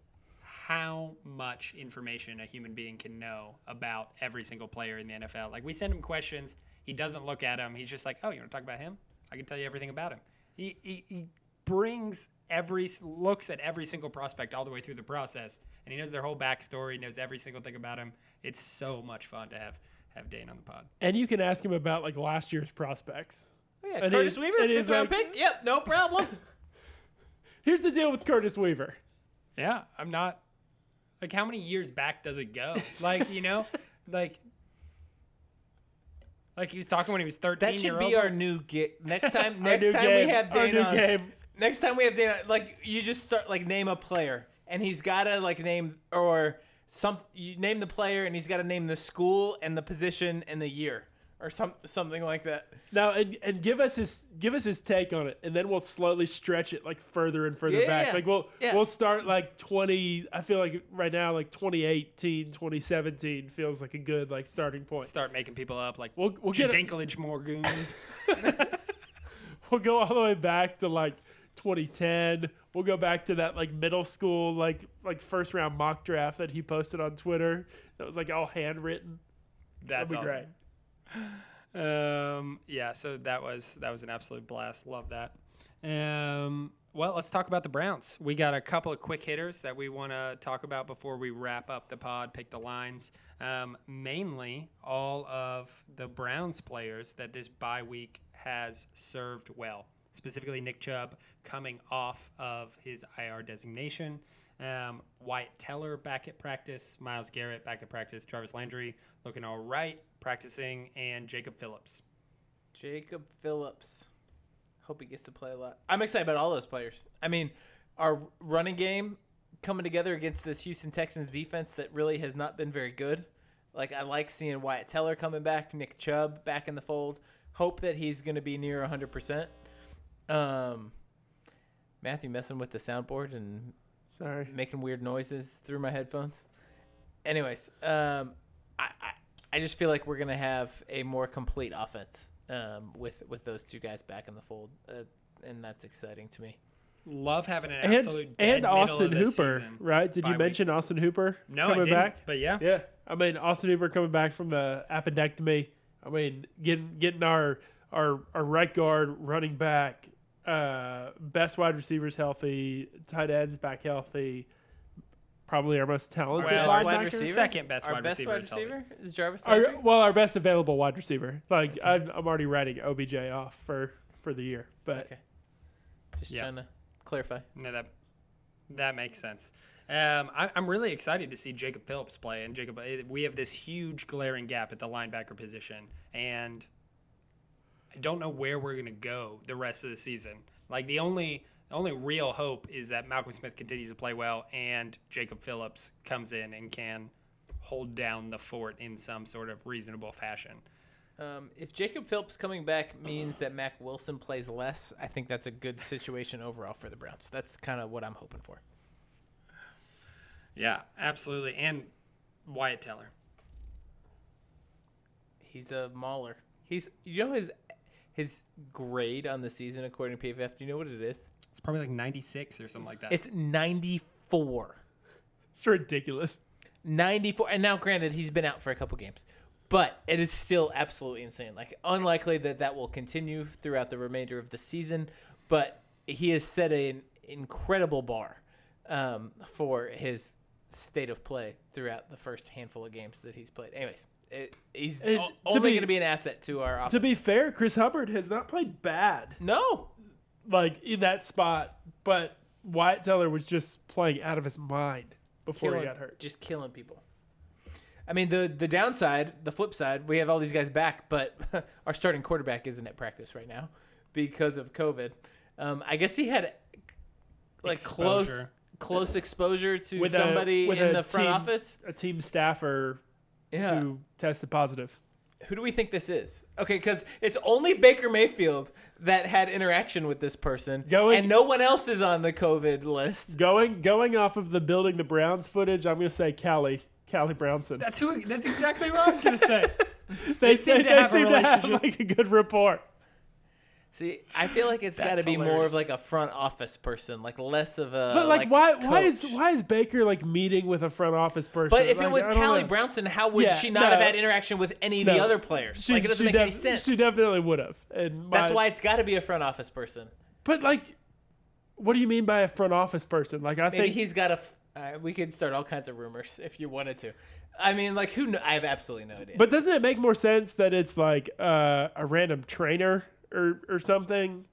how much information a human being can know about every single player in the NFL. Like we send him questions, he doesn't look at them. He's just like, "Oh, you want to talk about him? I can tell you everything about him." He, he, he brings every looks at every single prospect all the way through the process, and he knows their whole backstory, knows every single thing about him. It's so much fun to have have Dane on the pod. And you can ask him about like last year's prospects. Oh, Yeah, And Curtis he- Weaver, and fifth round like- pick. Yep, no problem. Here's the deal with Curtis Weaver. Yeah, I'm not. Like, how many years back does it go? Like, you know, like, like he was talking when he was 13 that should be old. our new game. Next time, next time game. we have Our new game. next time we have Dana, like you just start like name a player, and he's gotta like name or some you name the player, and he's gotta name the school and the position and the year or some something like that. Now and, and give us his give us his take on it, and then we'll slowly stretch it like further and further Yeah, back. yeah. Like we'll Yeah. we'll start like twenty. I feel like right now like 2018, 2017 feels like a good like starting point. Start making people up like We'll we'll get Dinklage Morgan. we'll go all the way back to like 2010. We'll go back to that like middle school like like first round mock draft that he posted on Twitter. That was like all handwritten. That's That'd be awesome. Um, yeah, so that was that was an absolute blast. Love that. Um, well, let's talk about the Browns. We got a couple of quick hitters that we want to talk about before we wrap up the pod. Pick the lines. Um, mainly, all of the Browns players that this bye week has served well. Specifically, Nick Chubb coming off of his IR designation. Um, Wyatt Teller back at practice. Myles Garrett back at practice. Travis Landry looking all right, practicing, and Jacob Phillips. Jacob Phillips. Hope he gets to play a lot. I'm excited about all those players. I mean, our running game coming together against this Houston Texans defense that really has not been very good. Like I like seeing Wyatt Teller coming back, Nick Chubb back in the fold. Hope that he's going to be near 100%. Um, Matthew messing with the soundboard and Sorry. making weird noises through my headphones. Anyways, um, I, I I just feel like we're gonna have a more complete offense um, with with those two guys back in the fold, uh, and that's exciting to me. Love having an And, absolute dead and Austin of this Hooper, season. right? Did bye you week. mention Austin Hooper No, coming I didn't. back? But yeah, Yeah, I mean Austin Hooper coming back from the appendectomy. I mean getting getting our our our right guard running back, uh, best wide receivers healthy, tight ends back healthy. Probably our most talented Well, Best linebacker. wide wide receiver? second best Our wide best receiver. wide receiver is Jarvis Our, Landry. well, our best available wide receiver. Like I'm, I'm already writing OBJ off for for the year, but Okay. Just Yeah. trying to clarify. No, that that makes sense. Um, I, I'm really excited to see Jacob Phillips play. And Jacob, eh, we have this huge glaring gap at the linebacker position, and I don't know where we're gonna go the rest of the season. Like the only the only real hope is that Malcolm Smith continues to play well, and Jacob Phillips comes in and can hold down the fort in some sort of reasonable fashion. Um, if Jacob Phillips coming back means that Mac Wilson plays less, I think that's a good situation overall for the Browns. That's kind of what I'm hoping for. Yeah, absolutely. And Wyatt Teller. He's a mauler. He's you know his his grade on the season according to PFF. Do you know what it is? It's probably like 96 or something like that. It's 94. it's ridiculous. 94. And now, granted, he's been out for a couple games, but it is still absolutely insane. Like, unlikely that that will continue throughout the remainder of the season, but he has set an incredible bar um, for his state of play throughout the first handful of games that he's played. Anyways, it, he's And o- to only be- going to be an asset to our offense. To be fair, Chris Hubbard has not played bad. no, like in that spot, but Wyatt Teller was just playing out of his mind before killing, he got hurt. just killing people. I mean, the the downside, the flip side, we have all these guys back, but our starting quarterback isn't at practice right now because of COVID. Um, I guess he had like close Exposure. close exposure to With a- somebody with in a the front team- office. A team staffer Yeah. who tested positive. Who do we think this is? Okay, because it's only Baker Mayfield that had interaction with this person, Going- and no one else is on the COVID list. Going going off of the building the Browns footage, I'm gonna say Callie Callie Brownson. That's who. That's exactly what I was gonna say. they seem say to they have a seem to have like a good rapport. See, I feel like it's got to be more of like a front office person, like less of a. But like, why why is why is Baker like meeting with a front office person? But if it was Callie know. Brownson, how would Yeah, she not no. have had interaction with any of the other players? she, like it doesn't make any sense. She definitely would have. And That's why it's got to be a front office person. But like, what do you mean by a front office person? Like, I Maybe think he's got a. f- Uh, we could start all kinds of rumors if you wanted to. I mean, like who? Kn- I have absolutely no idea. But doesn't it make more sense that it's like uh, a random trainer or or something.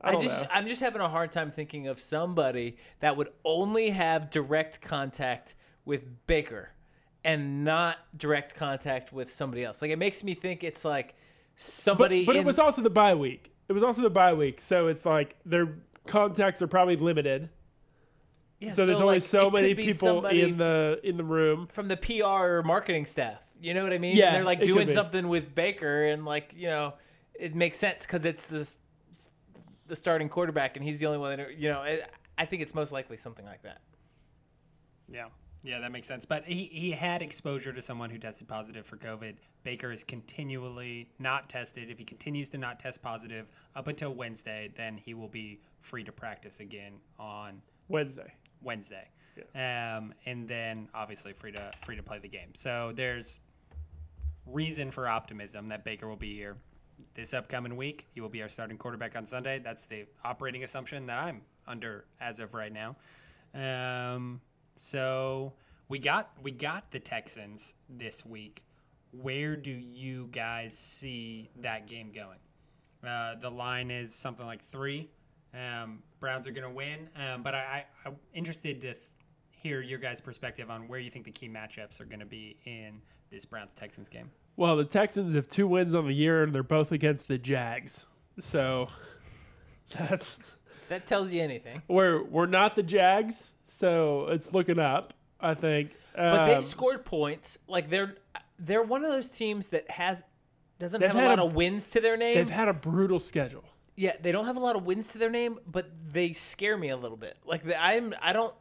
I, I just know. I'm just having a hard time thinking of somebody that would only have direct contact with Baker and not direct contact with somebody else. Like it makes me think it's like somebody but it in- was also the bye week. It was also the bye week, so it's like their contacts are probably limited. Yeah, so there's only like, so many people in the in the room. from the PR or marketing staff. You know what I mean? Yeah, And they're like doing something with Baker, and like you know, it makes sense because it's the the starting quarterback, and he's the only one that you know. It, I think it's most likely something like that. Yeah. Yeah, that makes sense. But he, he had exposure to someone who tested positive for COVID. Baker is continually not tested. If he continues to not test positive up until Wednesday, then he will be free to practice again on Wednesday. Wednesday. Yeah. Um, and then obviously free to free to play the game. So there's reason for optimism that Baker will be here this upcoming week. He will be our starting quarterback on Sunday. That's the operating assumption that I'm under as of right now. Um, so we got we got the Texans this week. Where do you guys see that game going? Uh, the line is something like three. Um, Browns are going to win, um, but I, I, I'm interested to hear your guys' perspective on where you think the key matchups are going to be in this Browns Texans game. Well, the Texans have two wins on the year, and they're both against the Jags. So that's that tells you anything. we're we're not the Jags, so it's looking up. I think. But Um, they've scored points. Like they're they're one of those teams that has doesn't They've a lot a- of wins to their name. they've had a brutal schedule. yeah, they don't have a lot of wins to their name, but they scare me a little bit. Like the, I'm I don't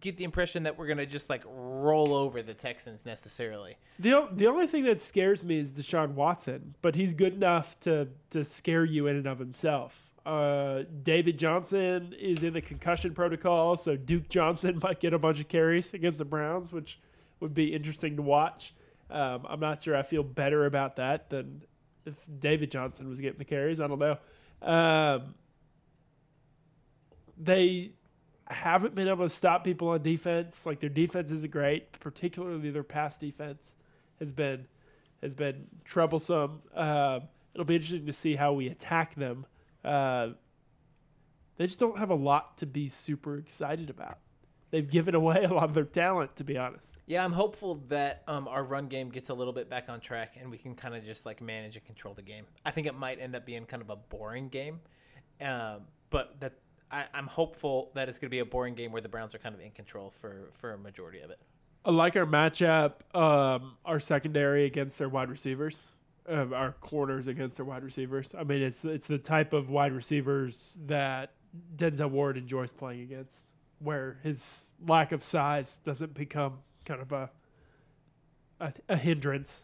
get the impression that we're gonna just like roll over the Texans necessarily. The, the only thing that scares me is Deshaun Watson, but he's good enough to, to scare you in and of himself. Uh, David Johnson is in the concussion protocol, so Duke Johnson might get a bunch of carries against the Browns, which would be interesting to watch. Um, I'm not sure I feel better about that than if David Johnson was getting the carries. I don't know. Um, they haven't been able to stop people on defense. Like their defense isn't great, particularly their pass defense has been has been troublesome. Um, it'll be interesting to see how we attack them. Uh, they just don't have a lot to be super excited about. They've given away a lot of their talent, to be honest. Yeah, I'm hopeful that um, our run game gets a little bit back on track and we can kind of just like manage and control the game. I think it might end up being kind of a boring game, um, but that I, I'm hopeful that it's going to be a boring game where the Browns are kind of in control for for a majority of it. I like our matchup, um, our secondary against their wide receivers, uh, our corners against their wide receivers. I mean, it's it's the type of wide receivers that Denzel Ward enjoys playing against, where his lack of size doesn't become kind of a a, a hindrance.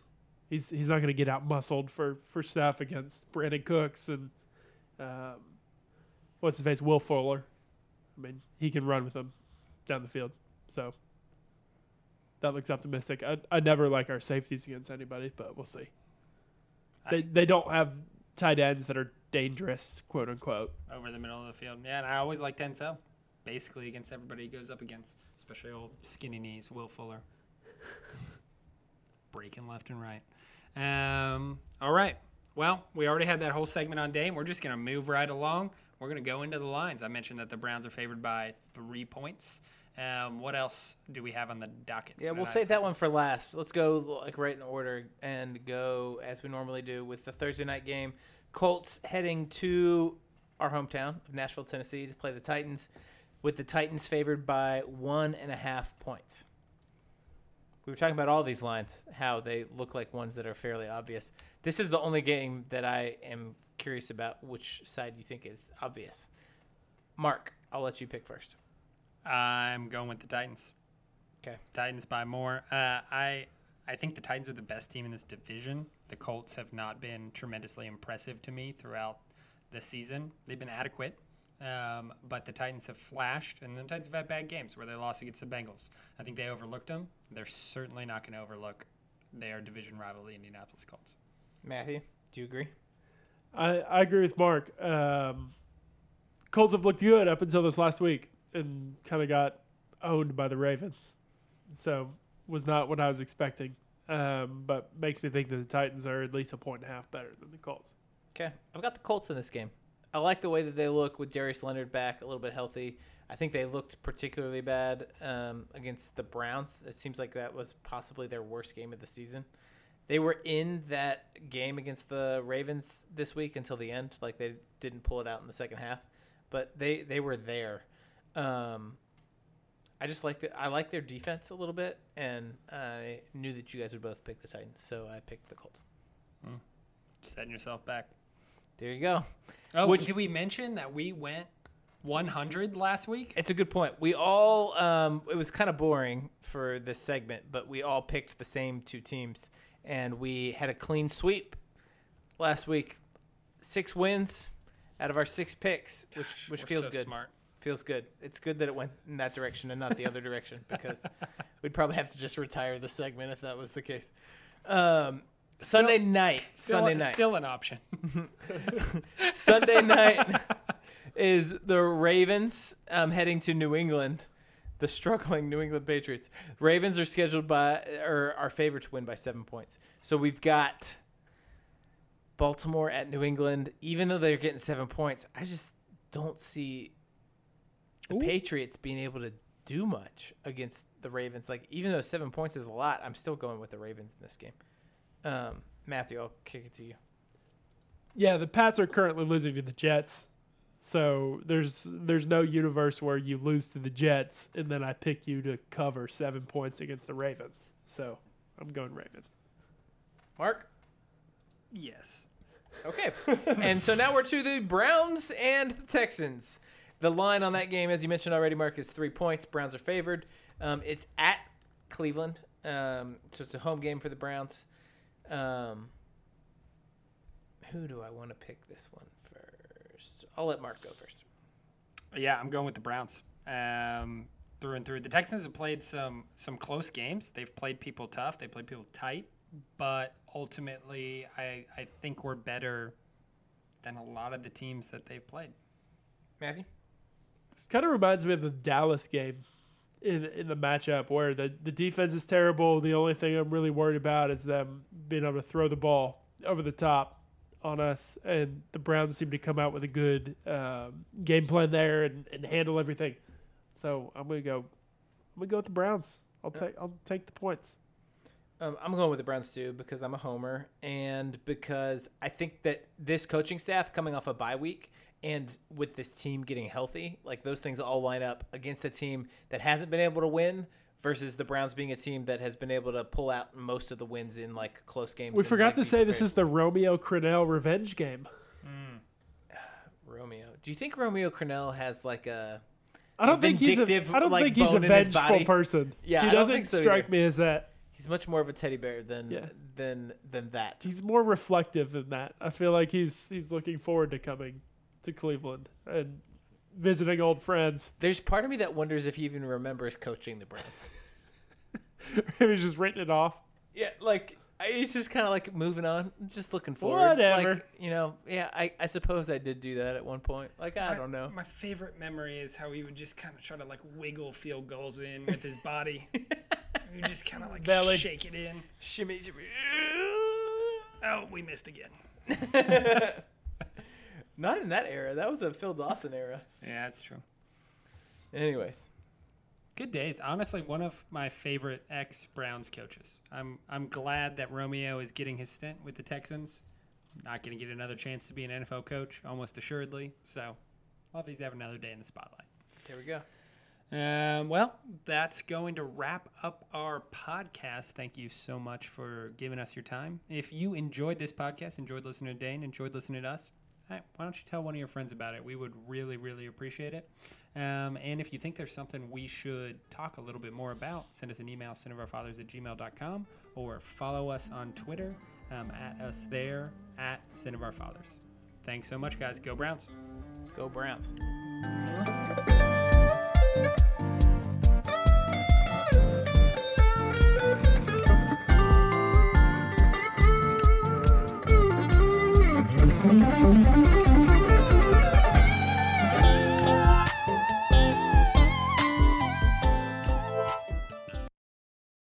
He's he's not going to get out muscled for for stuff against Brandin Cooks and um, what's his face Will Fuller. I mean, he can run with them down the field. So that looks optimistic. I, I never like our safeties against anybody, but we'll see. They they don't have tight ends that are dangerous, quote unquote. over the middle of the field. Yeah, and I always like Denzel. Basically against everybody he goes up against, especially old skinny knees, Will Fuller. Breaking left and right. Um, all right. Well, we already had that whole segment on Dane. We're just going to move right along. We're going to go into the lines. I mentioned that the Browns are favored by three points. Um, what else do we have on the docket? Yeah, we'll tonight? save that one for last. Let's go like right in order and go as we normally do with the Thursday night game. Colts heading to our hometown of Nashville, Tennessee, to play the Titans, with the Titans favored by one and a half points. We were talking about all these lines, how they look like ones that are fairly obvious. This is the only game that I am curious about which side you think is obvious. Mark, I'll let you pick first. I'm going with the Titans. Okay. Titans by more. Uh, I I think the Titans are the best team in this division. The Colts have not been tremendously impressive to me throughout the season. They've been adequate, um, but the Titans have flashed, and the Titans have had bad games where they lost against the Bengals. I think they overlooked them. They're certainly not going to overlook their division rival, the Indianapolis Colts. Matthew, do you agree? I, I agree with Mark. Um, Colts have looked good up until this last week and kind of got owned by the Ravens. So was not what I was expecting. Um, but makes me think that the Titans are at least a point and a half better than the Colts. Okay, I've got the Colts in this game. I like the way that they look with Darius Leonard back, a little bit healthy. I think they looked particularly bad um, against the Browns. It seems like that was possibly their worst game of the season. They were in that game against the Ravens this week until the end. Like they didn't pull it out in the second half, but they they were there. Um, I just like the I like their defense a little bit, and I knew that you guys would both pick the Titans, so I picked the Colts. Setting yourself back. There you go. Oh, Which- did we mention that we went 100 last week? It's a good point. We all um, it was kind of boring for this segment, but we all picked the same two teams, and we had a clean sweep last week. Six wins out of our six picks, which which We're feels so good. Smart. Feels good. It's good that it went in that direction and not the other direction because we'd probably have to just retire the segment if that was the case. Um, Sunday night. Still, Sunday night. still an option. Sunday night is the Ravens um, heading to New England. The struggling New England Patriots. Ravens are scheduled by or are favored to win by seven points. So we've got Baltimore at New England. Even though they're getting seven points, I just don't see the Ooh. Patriots being able to do much against the Ravens. Like even though seven points is a lot, I'm still going with the Ravens in this game. Um, Matthew, I'll kick it to you. Yeah, the Pats are currently losing to the Jets. So there's there's no universe where you lose to the Jets and then I pick you to cover seven points against the Ravens. So I'm going Ravens. Mark. yes. Okay. and so now we're to the Browns and the Texans. The line on that game, as you mentioned already, Mark, is three points. Browns are favored. Um, it's at Cleveland, um, so it's a home game for the Browns. Um, who do I want to pick this one first? I'll let Mark go first. Yeah, I'm going with the Browns. Um, through and through. The Texans have played some some close games. They've played people tough. They played people tight. But ultimately, I I think we're better than a lot of the teams that they've played. Matthew? This kind of reminds me of the Dallas game in in the matchup where the, the defense is terrible. The only thing I'm really worried about is them being able to throw the ball over the top on us. And the Browns seem to come out with a good um, game plan there and, and handle everything. So I'm gonna go. I'm gonna go with the Browns. I'll take I'll take the points. Um, I'm going with the Browns too because I'm a homer and because I think that this coaching staff coming off a bye week and with this team getting healthy, like those things all line up against a team that hasn't been able to win versus the Browns being a team that has been able to pull out most of the wins in like close games. We forgot like, to say this is the Romeo Crennel revenge game. Romeo. Do you think Romeo Crennel has like a I don't think he's a, don't like, think he's a bone in his vengeful person. Yeah, he I doesn't so strike either. me as that. he's much more of a teddy bear than Yeah. than than that. He's more reflective than that. I feel like he's he's looking forward to coming to Cleveland and visiting old friends. There's part of me that wonders if he even remembers coaching the Browns. Maybe he's just written it off. Yeah, like I- he's just kind of like moving on, just looking forward. Whatever. Like, you know, yeah, I, I suppose I did do that at one point. Like I My- don't know. My favorite memory is how he would just kind of try to like wiggle field goals in with his body. you just kind of like belly. shake it in. Shimmy, shimmy. Oh, we missed again. Not in that era. That was a Phil Dawson era. Yeah, that's true. Anyways, Good days. Honestly, one of my favorite ex Browns coaches. I'm I'm glad that Romeo is getting his stint with the Texans. Not going to get another chance to be an NFL coach, almost assuredly. So, I'll he's have another day in the spotlight. there we go. Um, well, that's going to wrap up our podcast. Thank you so much for giving us your time. If you enjoyed this podcast, enjoyed listening to Dane, enjoyed listening to us, hey, why don't you tell one of your friends about it? We would really, really appreciate it. Um, and if you think there's something we should talk a little bit more about, send us an email, sinofourfathers at gmail.com, or follow us on Twitter um, at us there at Sin of Our Fathers. Thanks so much, guys. Go Browns. Go Browns. Bye.